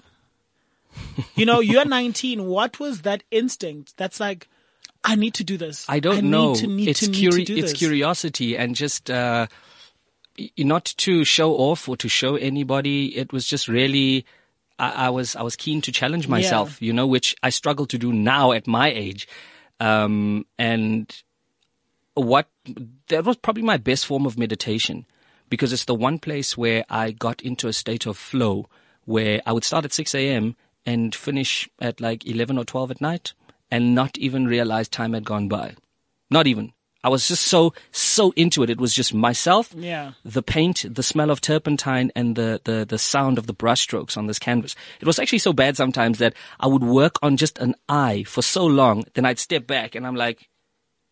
you know, you're 19. What was that instinct? That's like, I need to do this. I don't need know. To, need it's to, need curi- to it's this. curiosity and just uh, not to show off or to show anybody. It was just really. I, I was I was keen to challenge myself, you know, which I struggle to do now at my age. Um, and what that was probably my best form of meditation because it's the one place where I got into a state of flow where I would start at 6 a.m. and finish at like 11 or 12 at night and not even realize time had gone by. Not even. I was just so, so into it. It was just myself, Yeah. the paint, the smell of turpentine, and the, the, the sound of the brushstrokes on this canvas. It was actually so bad sometimes that I would work on just an eye for so long, then I'd step back and I'm like,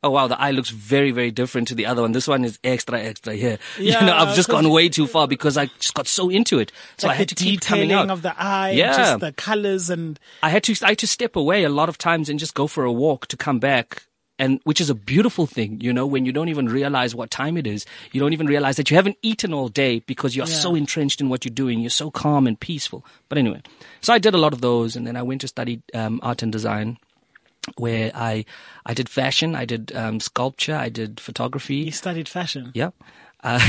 oh wow, the eye looks very, very different to the other one. This one is extra, extra here. Yeah, you know, I've just gone way too far because I just got so into it. So like I had to keep coming out. of the eye, Yeah. just the colors and I had to I had to step away a lot of times and just go for a walk to come back. And which is a beautiful thing, you know, when you don't even realize what time it is. You don't even realize that you haven't eaten all day because you're Yeah. so entrenched in what you're doing. You're so calm and peaceful. But anyway, so I did a lot of those and then I went to study um, art and design where I, I did fashion, I did um, sculpture, I did photography. you studied fashion. Yeah. Uh,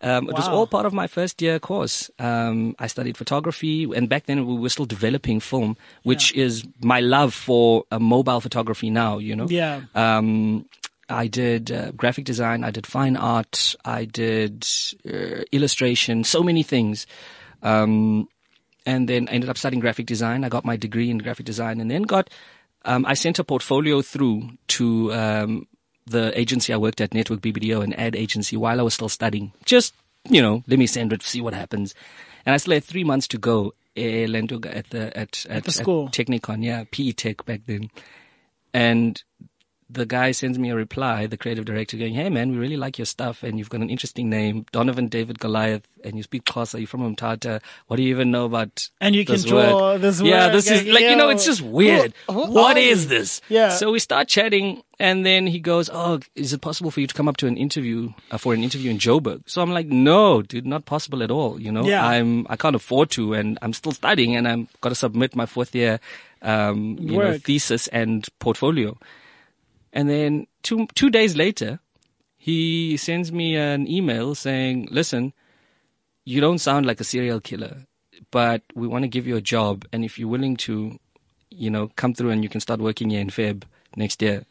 um, It was all part of my first year course. Um, I studied photography, and back then we were still developing film, which is my love for uh, mobile photography now. You know. Yeah. Um, I did uh, graphic design. I did fine art. I did uh, illustration. So many things. Um, and then I ended up studying graphic design. I got my degree in graphic design, and then got. Um, I sent a portfolio through to um, the agency I worked at, Network BBDO, an ad agency, while I was still studying. Just you know, let me send it, see what happens. And I still had three months to go. eh, at the at at, the school. Technikon, yeah, PE Tech back then, and the guy sends me a reply, the creative director, going, "Hey man, we really like your stuff, and you've got an interesting name, Donovan David Goliath, and you speak Xhosa. You're from Umtata. What do you even know about And you can this draw word? this Yeah, this is like, you know, it's just weird. who- who what is this? Yeah. So we start chatting, and then he goes, "Oh, is it possible for you to come up to an interview uh, for an interview in Joburg?" So I'm like, "No, dude, not possible at all. You know, Yeah. I'm I can't afford to, and I'm still studying, and I'm got to submit my fourth year, um, you know, thesis and portfolio." And then two two days later, he sends me an email saying, "Listen, you don't sound like a serial killer, but we want to give you a job, and if you're willing to, you know, come through and you can start working here in Feb next year."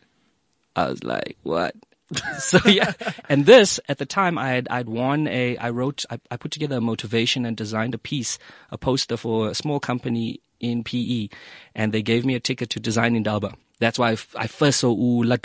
I was like, "What?" so yeah, and this at the time I had I'd won a I wrote I, I put together a motivation and designed a piece a poster for a small company in PE, and they gave me a ticket to Design Indaba. That's why I, f- I first saw U Got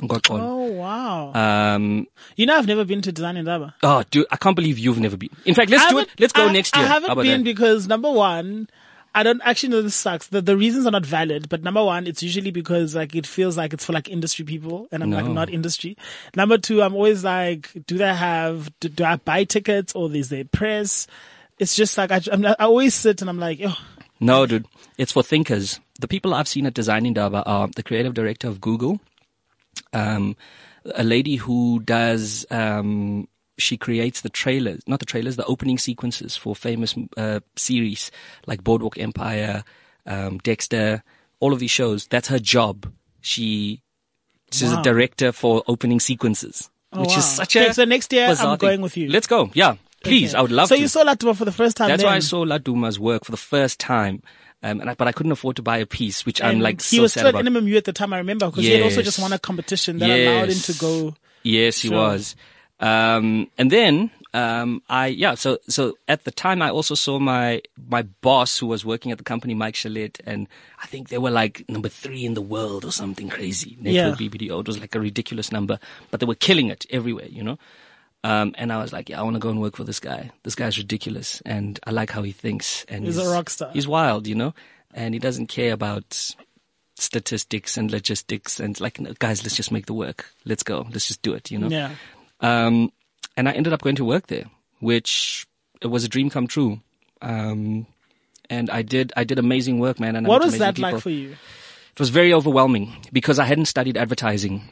Ngxokolo. Oh wow! Um, you know, I've never been to Design Indaba. oh, dude, I can't believe you've never been. In fact, let's I do it. Let's go I- next year. I haven't been that? because number one, I don't actually know this sucks. The the reasons are not valid. But number one, it's usually because like it feels like it's for like industry people, and I'm like not industry. Number two, I'm always like, do they have? Do, do I buy tickets or is there press? It's just like I, I'm, I always sit and I'm like, oh, No, dude. It's for thinkers. The people I've seen at Design Indaba are the creative director of Google, um, a lady who does, um, she creates the trailers, not the trailers, the opening sequences for famous uh, series like Boardwalk Empire, um, Dexter, all of these shows. That's her job. She, she's Wow. a director for opening sequences, Oh, which wow. is such Okay, a so next year I'm bizarre thing. going with you. Let's go. Yeah, please. okay. I would love to. so to. you saw Laduma for the first time. That's then. why I saw Laduma's work for the first time. Um, and I, but I couldn't afford to buy a piece, which I'm And like he so was still at NMMU at the time. I remember because he had also just won a competition that allowed him to go. Yes, he Sure. was. Um, and then, um, I, yeah, so, so at the time I also saw my, my boss who was working at the company, Mike Schalit, and I think they were like number three in the world or something crazy. Network Yeah. BBDO. It was like a ridiculous number, but they were killing it everywhere, you know? Um, and I was like, yeah, I want to go and work for this guy. This guy's ridiculous, and I like how he thinks. And He's a rock star. He's wild, you know, and he doesn't care about statistics and logistics and like, no, guys, let's just make the work. Let's go. Let's just do it, you know. Yeah. Um, and I ended up going to work there, which it was a dream come true. Um, and I did, I did amazing work, man. And I What was that like for you? It was very overwhelming because I hadn't studied advertising.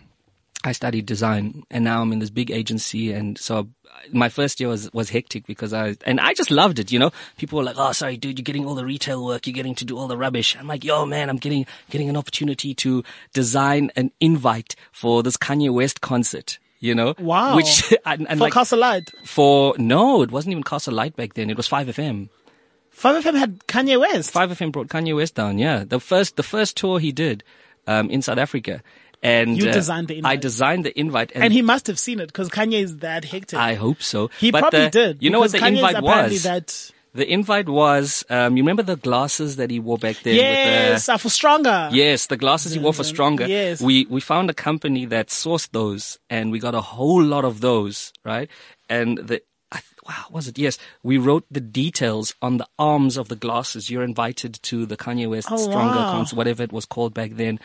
I studied design and now I'm in this big agency. And so my first year was, was hectic because I, and I just loved it, you know, people were like, Oh, sorry, dude, you're getting all the retail work. You're getting to do all the rubbish. I'm like, yo, man, I'm getting, getting an opportunity to design an invite for this Kanye West concert, you know? Wow. Which, and, and For like, Castle Lite. for, no, it wasn't even Castle Lite back then. It was 5FM. 5FM had Kanye West. 5FM brought Kanye West down. Yeah, the first the first tour he did um, in South Africa, and You uh, designed the I invite. designed the invite, and, and he must have seen it because Kanye is that hectic. I hope so. he But probably the- did. You know what the Kanye's invite was? That, the invite was. Um, you remember the glasses that he wore back then? yes, With uh, for stronger. the, Yes, the glasses he wore for Stronger. Yes. We we found a company that sourced those, and we got a whole lot of those, right? And the I, wow, was it? Yes, we wrote the details on the arms of the glasses. You're invited to the Kanye West Oh, Stronger wow. concert, whatever it was called back then.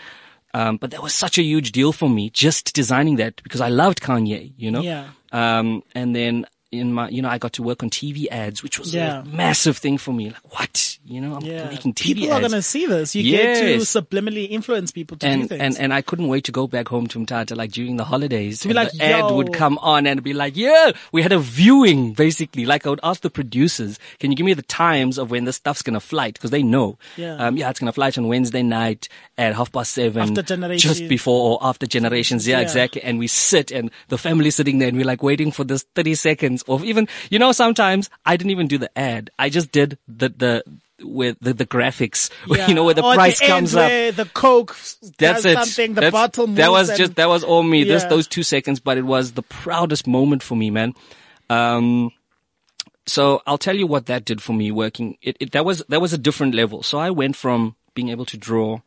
Um, but that was such a huge deal for me just designing that because I loved Kanye, you know? Yeah. Um, and then in my, you know, I got to work on TV ads, which was Yeah. a massive thing for me. Like, what? You know, I'm Yeah. making TV people ads are going to see this. You get to subliminally influence people to do and, things. and and I couldn't wait to go back home to Mthatha like during the holidays. be like, the ad would come on and be like, yeah, we had a viewing basically. Like I would ask the producers, can you give me the times of when the stuff's gonna flight? Because they know. Yeah. Um, yeah, it's gonna flight on Wednesday night at half past seven. After Generations. Just before or after generations. Yeah, Yeah. exactly. And we sit and the family's sitting there and we're like waiting for this 30 seconds of even, you know, sometimes I didn't even do the ad. I just did the, the, with the, the graphics, Yeah. you know, where the Or price end comes up. the Coke That's does it. something, the That's- bottle. That was and- just that was all me. This those two seconds, but it was the proudest moment for me, man. Um, so I'll tell you what that did for me. Working, it, it that was that was a different level. So I went from being able to draw,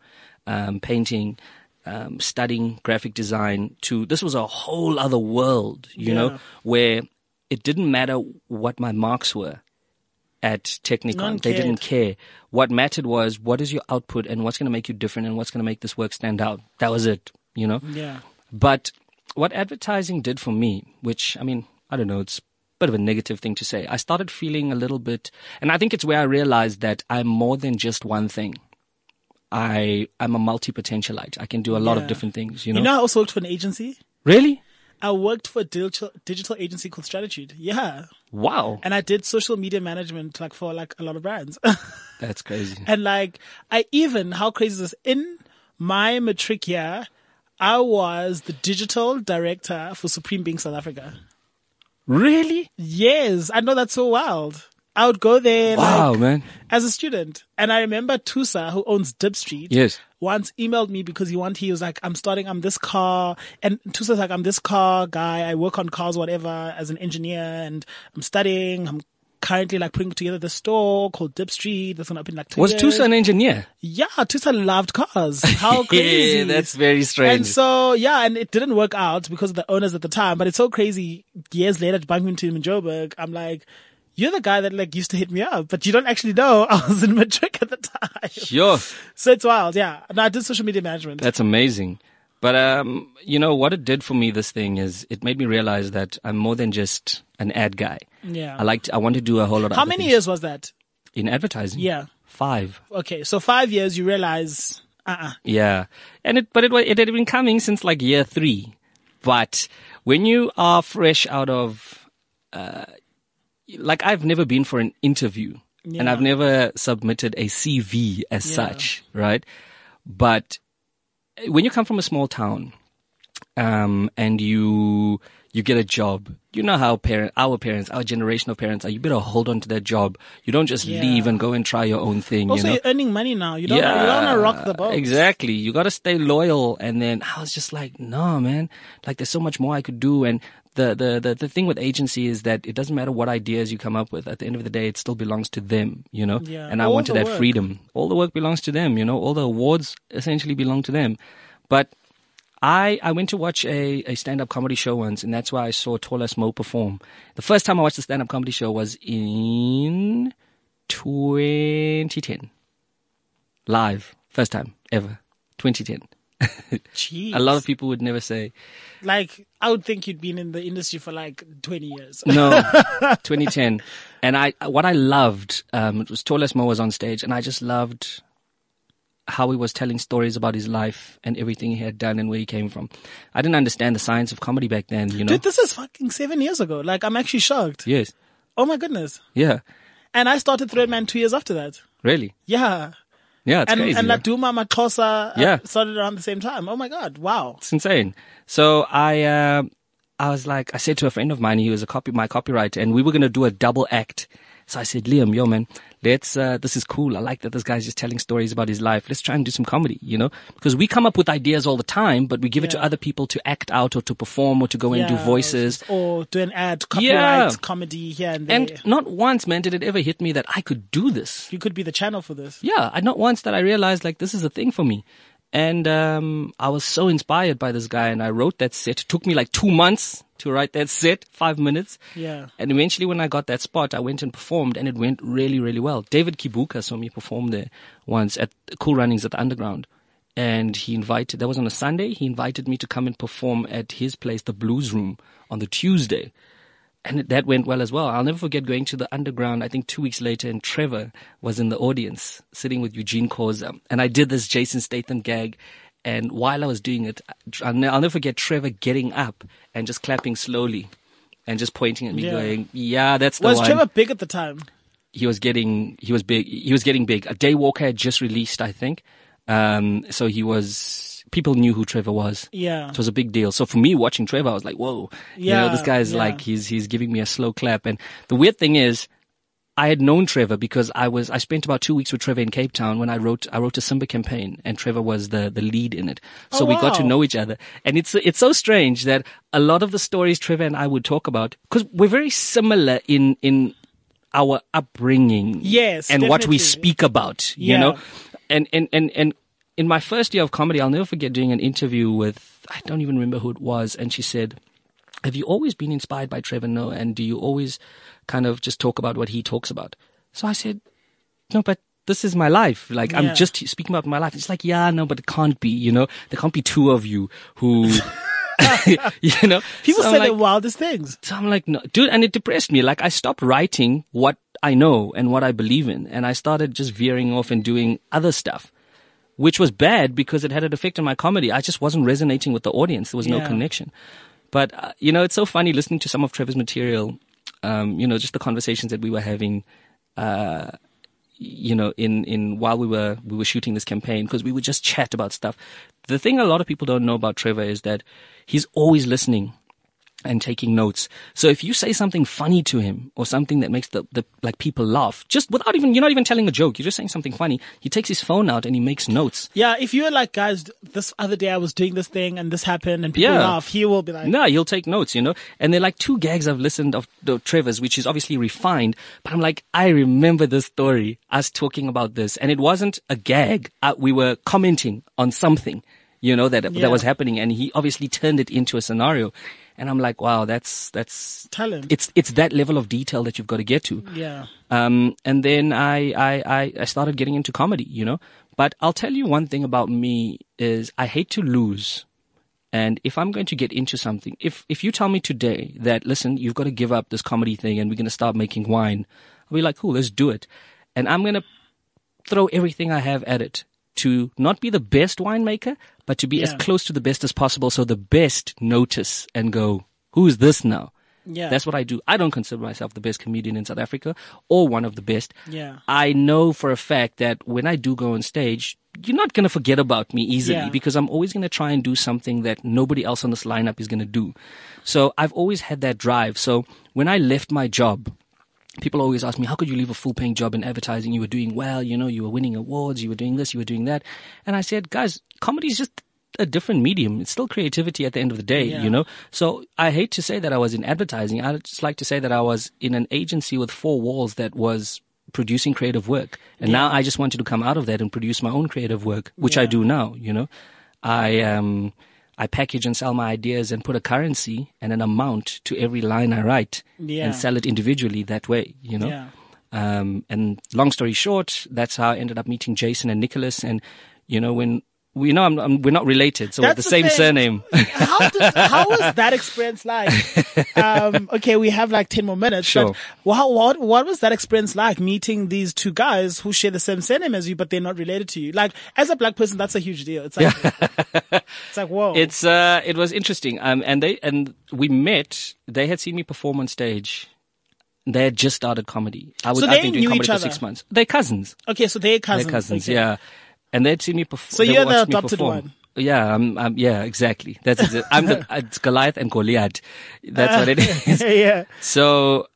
um, painting, um, studying graphic design to this was a whole other world, you Yeah. know, where it didn't matter what my marks were at Technikon. None They didn't care. What mattered was what is your output and what's going to make you different and what's going to make this work stand out. That was it, you know? Yeah. But what advertising did for me, which, I mean, I don't know, it's a bit of a negative thing to say. I started feeling a little bit, and I think it's where I realized that I'm more than just one thing. I, I'm a multi-potentialite. I can do a lot Yeah. of different things, you know? You know, I also worked for an agency. really? I worked for a digital digital agency called Strategy. Yeah, Wow. and I did social media management like for like a lot of brands. That's crazy. and like I even how crazy is this? In my matric year, I was the digital director for Supreme Being South Africa. Really? Yes, I know that's so wild. I would go there Wow, like, man. as a student, and I remember Tusa, who owns Dip Street, Yes. Once emailed me because he wanted, he was like, I'm starting, I'm this car, and Tusa's like, I'm this car guy, I work on cars, whatever, as an engineer, and I'm studying, I'm currently like putting together the store called Dip Street, that's gonna open like two Was years. Tusa an engineer? Yeah, Tusa loved cars. How crazy. Yeah, that's very strange. And so, yeah, and it didn't work out because of the owners at the time, but it's so crazy. Years later, to bump into him in Joburg, I'm like, you're the guy that like used to hit me up, but you don't actually know I was in matric at the time. Sure. So it's wild, yeah. No, I did social media management. That's amazing. But um, you know what it did for me. This thing is, it made me realize that I'm more than just an ad guy. Yeah. I liked, I want to do a whole lot. of How many things. years was that? in advertising? Yeah. five. Okay, so five years, you realize, uh-uh. Yeah, and it, but it it had been coming since like year three. But when you are fresh out of, uh, like I've never been for an interview, and I've never submitted a CV as Yeah. such, right? But when you come from a small town, um, and you you get a job, you know how parent, our parents, our generation of parents are. You better hold on to that job. You don't just Yeah. leave and go and try your own thing. Also, you know? you're earning money now. You don't, you don't want to rock the boat. Exactly. You got to stay loyal. And then I was just like, no, man, like there's so much more I could do. And the, the, the, the thing with agency is that it doesn't matter what ideas you come up with. At the end of the day, it still belongs to them, you know? Yeah. And I All wanted that work. freedom. All the work belongs to them, you know? All the awards essentially belong to them. But I, I went to watch a, a stand up comedy show once, and that's why I saw Tol Ass Mo perform. The first time I watched a stand up comedy show was in 2010. Live. First time ever. 2010. Jeez. A lot of people would never say, like I would think you'd been in the industry for like 20 years. No, 2010. And I, what I loved, um, it was Tol Ass Mo was on stage and I just loved how he was telling stories about his life and everything he had done and where he came from. I didn't understand the science of comedy back then, you know? Dude, this is fucking seven years ago. Like I'm actually shocked. yes. Oh my goodness. Yeah. And I started Threadman two years after that. Really? Yeah. Yeah, it's and crazy. and right? Laduma MaXhosa uh, Yeah. started around the same time. Oh my god. Wow. It's insane. So I, uh, I was like, I said to a friend of mine, he was a copy, my copywriter, and we were going to do a double act. So I said, Liam, yo man, let's, uh, this is cool. I like that this guy's just telling stories about his life. Let's try and do some comedy, you know, because we come up with ideas all the time, but we give it to other people to act out or to perform or to go and do voices. Or do an ad, copyright, Yeah. comedy here and there. And not once, man, did it ever hit me that I could do this. you could be the channel for this. yeah, I not once that I realized like this is a thing for me. And um, I was so inspired by this guy, and I wrote that set. It took me like two months to write that set, five minutes. Yeah. And eventually, when I got that spot, I went and performed, and it went really, really well. David Kibuuka saw me perform there once at Cool Runnings at the Underground, and he invited. That was on a Sunday. He invited me to come and perform at his place, the Blues Room, on the Tuesday and that went well as well. I'll never forget going to the underground. I think two weeks later, and Trevor was in the audience sitting with Eugene Khoza, and I did this Jason Statham gag. And while I was doing it, I'll never forget Trevor getting up and just clapping slowly, and just pointing at me, Yeah. going, "Yeah, that's the Was one." Trevor big at the time? he was getting he was big he was getting big a daywalker had just released i think um so he was people knew who trevor was Yeah. it was a big deal so for me watching trevor i was like whoa you know this guy's yeah. like he's he's giving me a slow clap and the weird thing is I had known Trevor because I was I spent about two weeks with Trevor in Cape Town when I wrote I wrote a Simba campaign and Trevor was the the lead in it. Oh, so Oh, we got to know each other, and it's it's so strange that a lot of the stories Trevor and I would talk about because we're very similar in in our upbringing, Yes, and what we speak about, you Yeah. know, and and and and in my first year of comedy, I'll never forget doing an interview with I don't even remember who it was, and she said, "Have you always been inspired by Trevor Noah, and do you always kind of just talk about what he talks about?" So I said, "No, but." This is my life. Like Yeah. I'm just speaking about my life. It's like, yeah, no, but it can't be. You know, there can't be two of you who, you know. People So like, the wildest things. so I'm like, no, dude, and it depressed me. Like I stopped writing what I know and what I believe in, and I started just veering off and doing other stuff, which was bad because it had an effect on my comedy. I just wasn't resonating with the audience. There was no Yeah. connection. But uh, you know, it's so funny listening to some of Trevor's material. Um, you know, just the conversations that we were having. Uh, you know, in, in while we were we were shooting this campaign because we would just chat about stuff. The thing a lot of people don't know about Trevor is that he's always listening and taking notes. So if you say something funny to him or something that makes the, the like people laugh, just without even you're not even telling a joke, you're just saying something funny. He takes his phone out and he makes notes. Yeah, if you're like, guys, this other day I was doing this thing and this happened and people Yeah. laugh, he will be like, No, he'll take notes, you know. And they're like two gags I've listened of the Trevor's, which is obviously refined. But I'm like, I remember this story, us talking about this, and it wasn't a gag. Uh, we were commenting on something, you know, that Yeah. that was happening, and he obviously turned it into a scenario. And I'm like, wow, that's that's Talent. It's it's that level of detail that you've got to get to. yeah. Um, and then I, I, I, I started getting into comedy, you know. But I'll tell you one thing about me is I hate to lose. And if I'm going to get into something, if, if you tell me today that, listen, you've got to give up this comedy thing and we're going to start making wine, I'll be like, cool, let's do it. And I'm going to throw everything I have at it to not be the best winemaker, but to be as close to the best as possible so the best notice and go, who is this now? Yeah. That's what I do. I don't consider myself the best comedian in South Africa or one of the best. Yeah. I know for a fact that when I do go on stage, you're not going to forget about me easily Yeah. because I'm always going to try and do something that nobody else on this lineup is going to do. So I've always had that drive. So when I left my job, people always ask me, how could you leave a full paying job in advertising? You were doing well, you know, you were winning awards, you were doing this, you were doing that. And I said, guys, comedy is just a different medium. It's still creativity at the end of the day, Yeah. you know? So I hate to say that I was in advertising. I just like to say that I was in an agency with four walls that was producing creative work. And now I just wanted to come out of that and produce my own creative work, which I do now, you know? I, um, I package and sell my ideas and put a currency and an amount to every line I write Yeah. and sell it individually that way, you know? Yeah. Um, and long story short, that's how I ended up meeting Jason and Nicholas. And, you know, when we know I'm, I'm, we're not related, so we're the the same thing. surname. how did, how was that experience like? Um, okay, we have like ten more minutes. Sure. But what what what was that experience like meeting these two guys who share the same surname as you, but they're not related to you? Like as a black person, that's a huge deal. It's like it's like whoa. It's uh, it was interesting. Um, and they and we met. They had seen me perform on stage. They had just started comedy. I was So I've they been doing knew comedy each for other? six months. They're cousins. okay. So they're cousins. They're cousins. okay. Yeah, and they'd seen me perform. So you're the adopted one? Yeah, I'm, I'm, yeah, exactly. That's it. I'm the uh, it's Goliath and Goliath. That's what it is. yeah. So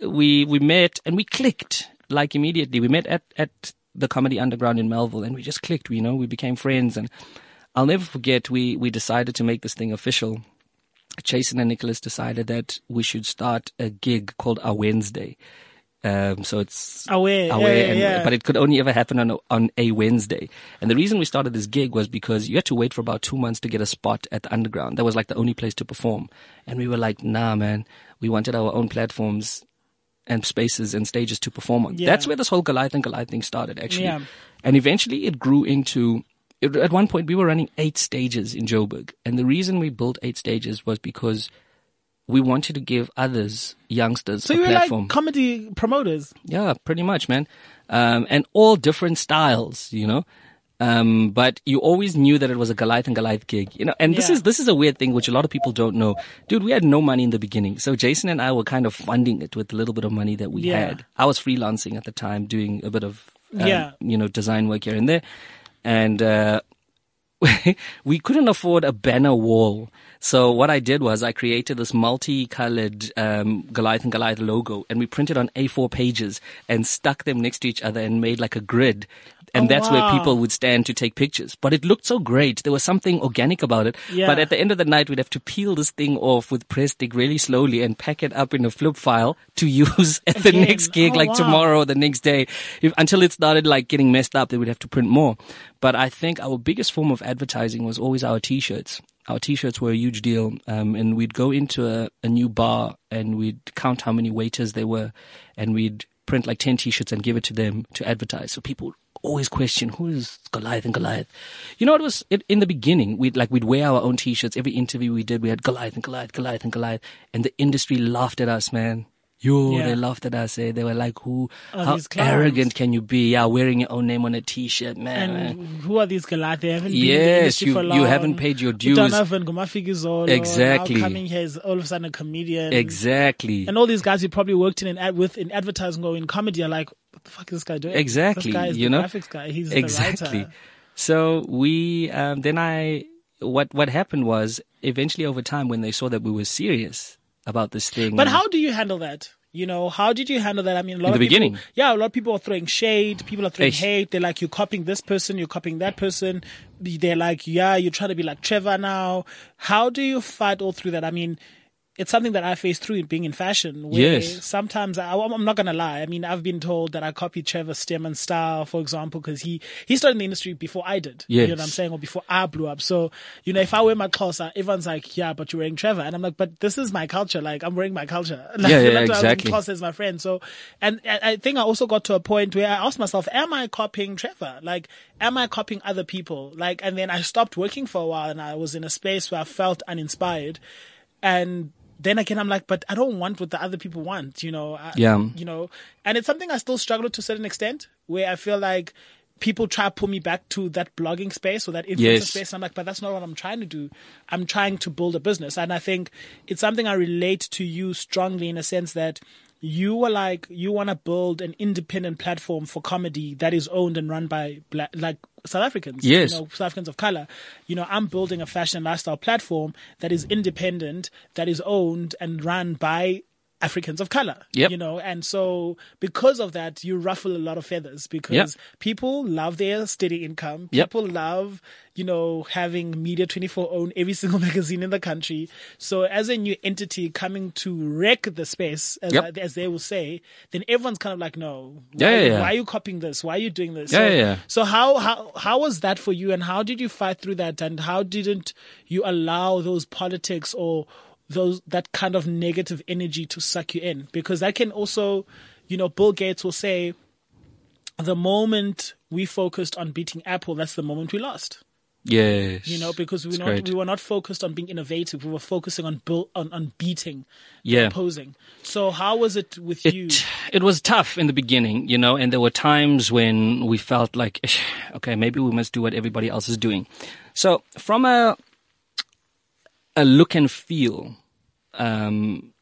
we we met and we clicked like immediately. We met at at the Comedy Underground in Melville and we just clicked. You know, we became friends and I'll never forget. We we decided to make this thing official. Jason and Nicholas decided that we should start a gig called Our Wednesday. Um, so it's away, aware, yeah, and, yeah. but it could only ever happen on a, on a Wednesday. And the reason we started this gig was because you had to wait for about two months to get a spot at the underground. That was like the only place to perform. And we were like, nah, man, we wanted our own platforms and spaces and stages to perform on. Yeah. That's where this whole Goliath and Goliath thing started, actually. Yeah. And eventually it grew into, it, at one point we were running eight stages in Joburg. And the reason we built eight stages was because we wanted to give others, youngsters, So a platform. like comedy promoters. Yeah, pretty much, man. Um, and all different styles, you know. Um, but you always knew that it was a Goliath and Goliath gig, you know. And this Yeah. is this is a weird thing which a lot of people don't know, dude. We had no money in the beginning, so Jason and I were kind of funding it with a little bit of money that we Yeah. had. I was freelancing at the time, doing a bit of um, Yeah. you know design work here and there, and uh, we couldn't afford a banner wall. So what I did was I created this multicolored um, Goliath and Goliath logo, and we printed on A4 pages and stuck them next to each other and made like a grid. And Oh, that's where people would stand to take pictures. But it looked so great. There was something organic about it. Yeah. But at the end of the night, we'd have to peel this thing off with press stick really slowly and pack it up in a flip file to use at the Again. next gig, Oh, like wow. tomorrow or the next day. If, until it started like getting messed up, they would have to print more. But I think our biggest form of advertising was always our t-shirts. Our t-shirts were a huge deal. Um, and we'd go into a, a new bar and we'd count how many waiters there were and we'd print like 10 t-shirts and give it to them to advertise. So people would always question, who is Goliath and Goliath? You know, it was it, in the beginning, we'd like, we'd wear our own t-shirts. Every interview we did, we had Goliath and Goliath, Goliath and Goliath. And the industry laughed at us, man. Yo, Yeah. they laughed at us. Eh? They were like, "Who? Oh, how arrogant can you be? Yeah, wearing your own name on a T-shirt, man." And who are these Goliath? They haven't been in the Yes, you- you haven't paid your dues. Exactly. Now coming here is all of a sudden a comedian. exactly. And all these guys you probably worked in, in ad, with in advertising or in comedy are like, what the fuck is this guy doing? Exactly, This guy you know? graphics guy. He's exactly. the writer. So we um, then I what what happened was eventually over time when they saw that we were serious about this thing. But how do you handle that? You know, how did you handle that? I mean, a lot In of the people, beginning? yeah, a lot of people are throwing shade. People are throwing hate. They're like, you're copying this person, you're copying that person. They're like, yeah, you're trying to be like Trevor now. How do you fight all through that? I mean, it's something that I face through in being in fashion. Where Yes. Sometimes I, I'm not gonna lie. I mean, I've been told that I copied Trevor Stuurman's style, for example, because he he started in the industry before I did. Yes. You know what I'm saying, or before I blew up. So you know, if I wear my clothes, uh, everyone's like, yeah, but you're wearing Trevor, and I'm like, but this is my culture. Like I'm wearing my culture. Like, Yeah, yeah, exactly. clothes as my friend. So, and and I think I also got to a point where I asked myself, am I copying Trevor? Like, am I copying other people? Like, and then I stopped working for a while and I was in a space where I felt uninspired. And then again, I'm like, but I don't want what the other people want, you know? I, Yeah. You know, and it's something I still struggle to a certain extent where I feel like people try to pull me back to that blogging space or that influencer Yes. space. I'm like, but that's not what I'm trying to do. I'm trying to build a business. And I think it's something I relate to you strongly in a sense that you were like, you want to build an independent platform for comedy that is owned and run by black, like South Africans. Yes. You know, South Africans of color. You know, I'm building a fashion lifestyle platform that is independent, that is owned and run by Africans of color. Yep. You know, and so because of that, you ruffle a lot of feathers because Yep. people love their steady income. Yep. People love, you know, having Media 24 own every single magazine in the country. So as a new entity coming to wreck the space, as, Yep. as they will say, then everyone's kind of like, no, Yeah, why, yeah, yeah. why are you copying this? Why are you doing this? Yeah, so, yeah, yeah. so how, how, how was that for you and how did you fight through that and how didn't you allow those politics or those, that kind of negative energy to suck you in? Because that can also, you know, Bill Gates will say, the moment we focused on beating Apple, that's the moment we lost. Yes. You know, because we were not we were not focused on being innovative. We were focusing on build, on on beating, Yeah. opposing. So how was it with you? it it was tough in the beginning, you know, and there were times when we felt like, okay, maybe we must do what everybody else is doing. So from a a look and feel, um,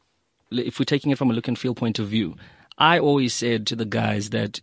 if we're taking it from a look and feel point of view, I always said to the guys that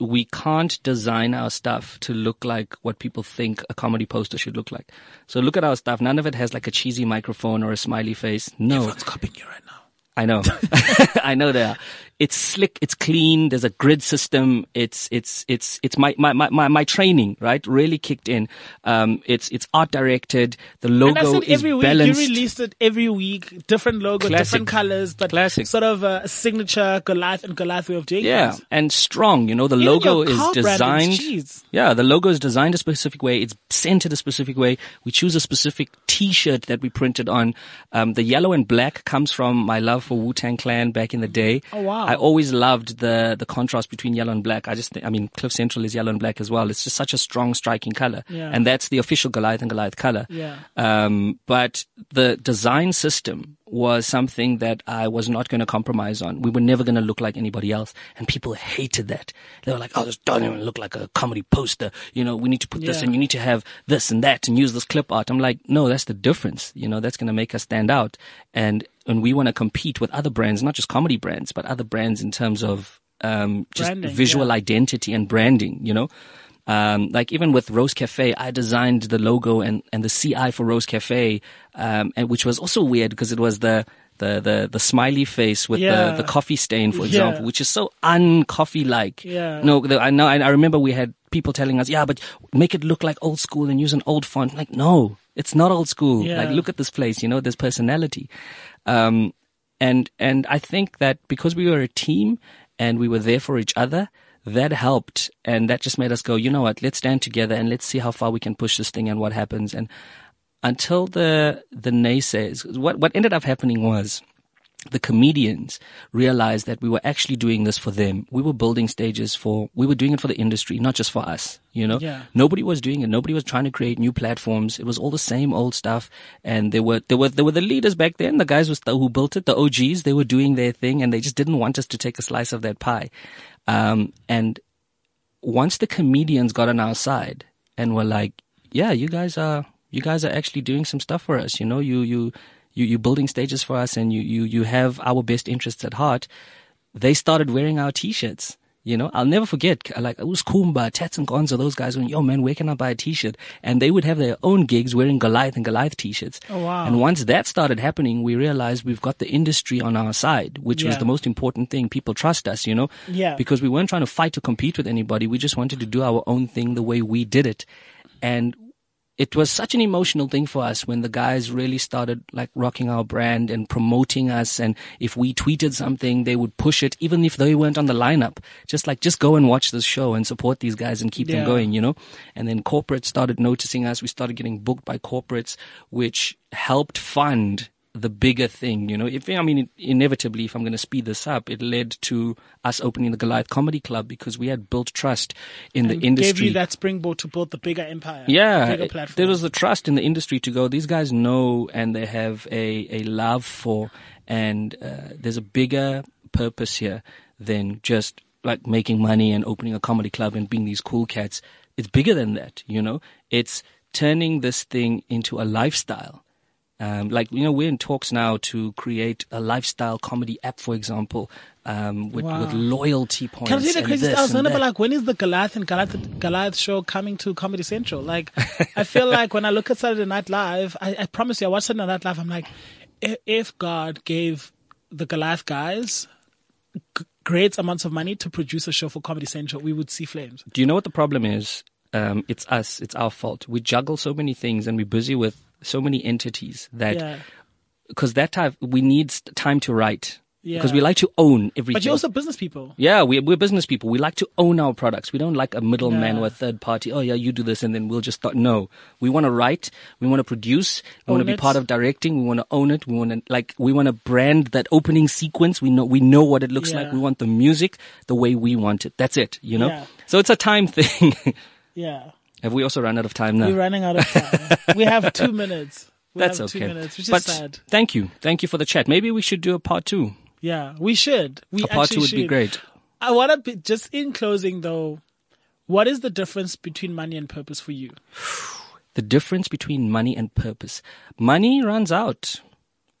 we can't design our stuff to look like what people think a comedy poster should look like. So look at our stuff. None of it has like a cheesy microphone or a smiley face. No. Everyone's copying you right now. I know. I know they are. It's slick, it's clean, there's a grid system, it's it's it's it's my my my, my, my training, right? Really kicked in. Um it's it's art directed, the And I logo said is every week balanced. you released it every week, different logo, Classic. different colors, but Classic. sort of a signature Goliath and Goliath way of doing yeah, things. and strong. You know, the Even logo is designed. jeez. Yeah, the logo is designed a specific way. It's centered a specific way. We choose a specific T-shirt that we printed on. Um, the yellow and black comes from my love for Wu Tang Clan back in the day. Oh, wow. I always loved the the contrast between yellow and black. I just, think, I mean, Cliff Central is yellow and black as well. It's just such a strong, striking color, Yeah. and that's the official Goliath and Goliath color. Yeah. Um, but the design system was something that I was not going to compromise on. We were never going to look like anybody else. And people hated that. They were like, oh, this doesn't even look like a comedy poster. You know, we need to put this and you need to have this and that and use this clip art. I'm like, no, that's the difference. You know, that's going to make us stand out. And, and we want to compete with other brands, not just comedy brands, but other brands in terms of, um, just Branding, visual yeah. identity and branding, you know? Um, like even with Rose Cafe, I designed the logo and, and the CI for Rose Cafe, um, and which was also weird because it was the, the, the, the smiley face with Yeah. the, the coffee stain, for Yeah. example, which is so uncoffee like. Yeah. No, the, I know, I, I remember we had people telling us, yeah, but make it look like old school and use an old font. Like, no, it's not old school. Yeah. Like, look at this place, you know, there's personality. Um, and, and I think that because we were a team and we were there for each other, that helped. And that just made us go, you know what, let's stand together and let's see how far we can push this thing and what happens. And until the, the naysayers, what, what ended up happening was, the comedians realized that we were actually doing this for them. We were building stages for, we were doing it for the industry, not just for us, you know? Yeah. Nobody was doing it. Nobody was trying to create new platforms. It was all the same old stuff. And there were, there were, there were the leaders back then, the guys was, who built it, the OGs, they were doing their thing and they just didn't want us to take a slice of that pie. Um, and once the comedians got on our side and were like, yeah, you guys are, you guys are actually doing some stuff for us. You know, you, you, you, you're building stages for us and you, you, you have our best interests at heart. They started wearing our t-shirts. You know, I'll never forget, uh, like, it was Kumba, Tats and Gonzo, those guys went, yo man, where can I buy a t-shirt? And they would have their own gigs wearing Goliath and Goliath t-shirts. Oh, wow. And once that started happening, we realized we've got the industry on our side, which was the most important thing. People trust us, you know? Yeah. Because we weren't trying to fight to compete with anybody. We just wanted to do our own thing the way we did it. And it was such an emotional thing for us when the guys really started like rocking our brand and promoting us. And if we tweeted something, they would push it, even if they weren't on the lineup. Just like, just go and watch this show and support these guys and keep Yeah. them going, you know? And then corporates started noticing us. We started getting booked by corporates, which helped fund the bigger thing, you know. If I mean, inevitably, if I'm going to speed this up, it led to us opening the Goliath Comedy Club because we had built trust in the industry. Gave you that springboard to build the bigger empire. Yeah, Bigger platform. there was the trust in the industry to go. These guys know and they have a, a love for, and uh, there's a bigger purpose here than just like making money and opening a comedy club and being these cool cats. It's bigger than that, you know. It's turning this thing into a lifestyle. Um, like you know, we're in talks now to create a lifestyle comedy app, for example, um, with, Wow. with loyalty points. Can I see the crazy stuff? I was wondering, that. like, when is the Goliath and Goliath, Goliath show coming to Comedy Central? Like, I feel like when I look at Saturday Night Live, I, I promise you, I watch Saturday Night Live, I'm like, if, if God gave the Goliath guys g- great amounts of money to produce a show for Comedy Central, we would see flames. Do you know what the problem is? Um, it's us. It's our fault. We juggle so many things and we're busy with so many entities that Yeah. because that time we need time to write because Yeah. we like to own everything. But you're also business people. yeah, we, we're business people. We like to own our products. We don't like a middleman Yeah. or a third party. Oh yeah, you do this and then we'll just thought no. We want to write. We want to produce. We want to be part of directing. We want to own it. We want to like we want to brand that opening sequence. We know we know what it looks like. We want the music the way we want it. That's it. You know. Yeah. So it's a time thing. Yeah. Have we also run out of time now? We're running out of time. we have two minutes. We That's have okay. two minutes, which but is sad. thank you, thank you for the chat. Maybe we should do a part two. Yeah, we should. We A part two would be great. I want to be just in closing though. What is the difference between money and purpose for you? The difference between money and purpose. Money runs out.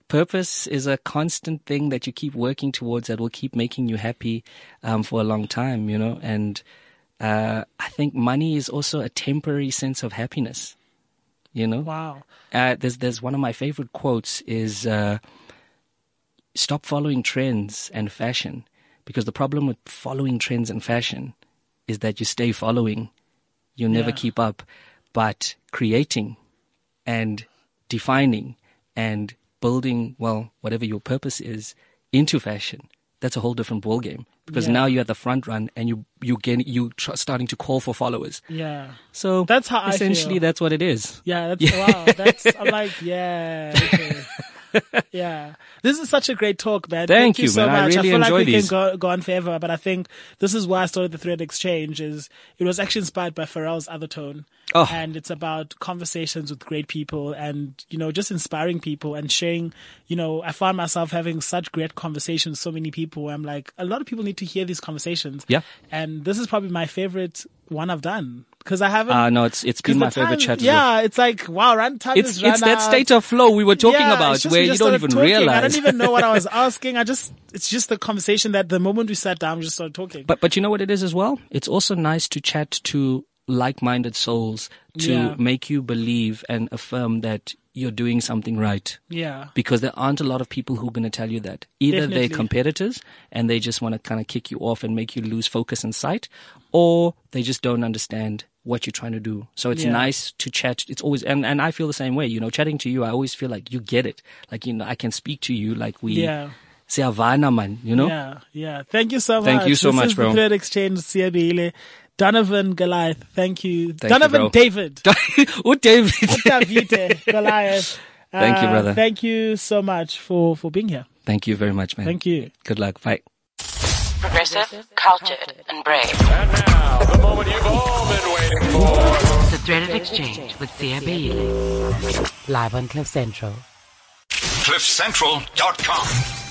Purpose is a constant thing that you keep working towards that will keep making you happy um, for a long time, you know. And uh, I think money is also a temporary sense of happiness. You know, Wow. uh, there's there's one of my favorite quotes is uh, stop following trends and fashion because the problem with following trends and fashion is that you stay following you'll never Yeah. keep up but creating and defining and building well whatever your purpose is into fashion that's a whole different ball game because Yeah. now you're at the front run and you you getting you tr- starting to call for followers Yeah. so That's how I essentially that's what it is Yeah, that's wow. That's I'm like, yeah. okay. yeah. This is such a great talk, man. Thank you, you, so man. I much. really feel like we these. can go, go on forever, but I think this is why I started the thread exchange is it was actually inspired by Pharrell's OTHERtone. Oh. And it's about conversations with great people and, you know, just inspiring people and sharing, you know, I find myself having such great conversations with so many people where I'm like, a lot of people need to hear these conversations. Yeah. And this is probably my favorite one I've done because I haven't. uh no it's it's been my favorite time- chat as well. Yeah, it's like wow, run time it's it's that out. state of flow we were talking Yeah, about just where you don't even talking. realize. I don't even know what I was asking. I just it's just the conversation that the moment we sat down, we just started talking. but but you know what it is as well. It's also nice to chat to like-minded souls to Yeah. make you believe and affirm that you're doing something right. yeah, Because there aren't a lot of people who are going to tell you that. Either Definitely. they're competitors and they just want to kind of kick you off and make you lose focus and sight, or they just don't understand what you're trying to do. So it's Yeah. nice to chat. It's always, and, and I feel the same way, you know, chatting to you, I always feel like you get it. Like, you know, I can speak to you like we, yeah, Siyavana man, you know? yeah, yeah. Thank you so much. Thank you so this much, is bro. The thread exchange, Siya Beyile. Donovan Goliath. Thank you, Thank you, Donovan bro. David. oh, David. Davide Goliath. Thank you, Uh, brother. Thank you so much for for being here. Thank you very much, man. Thank you. Good luck. Bye. Progressive, cultured, and brave. And now, the moment you've all been waiting for. The Threaded Exchange with Siya Beyile. Live on Cliff Central. CliffCentral.com.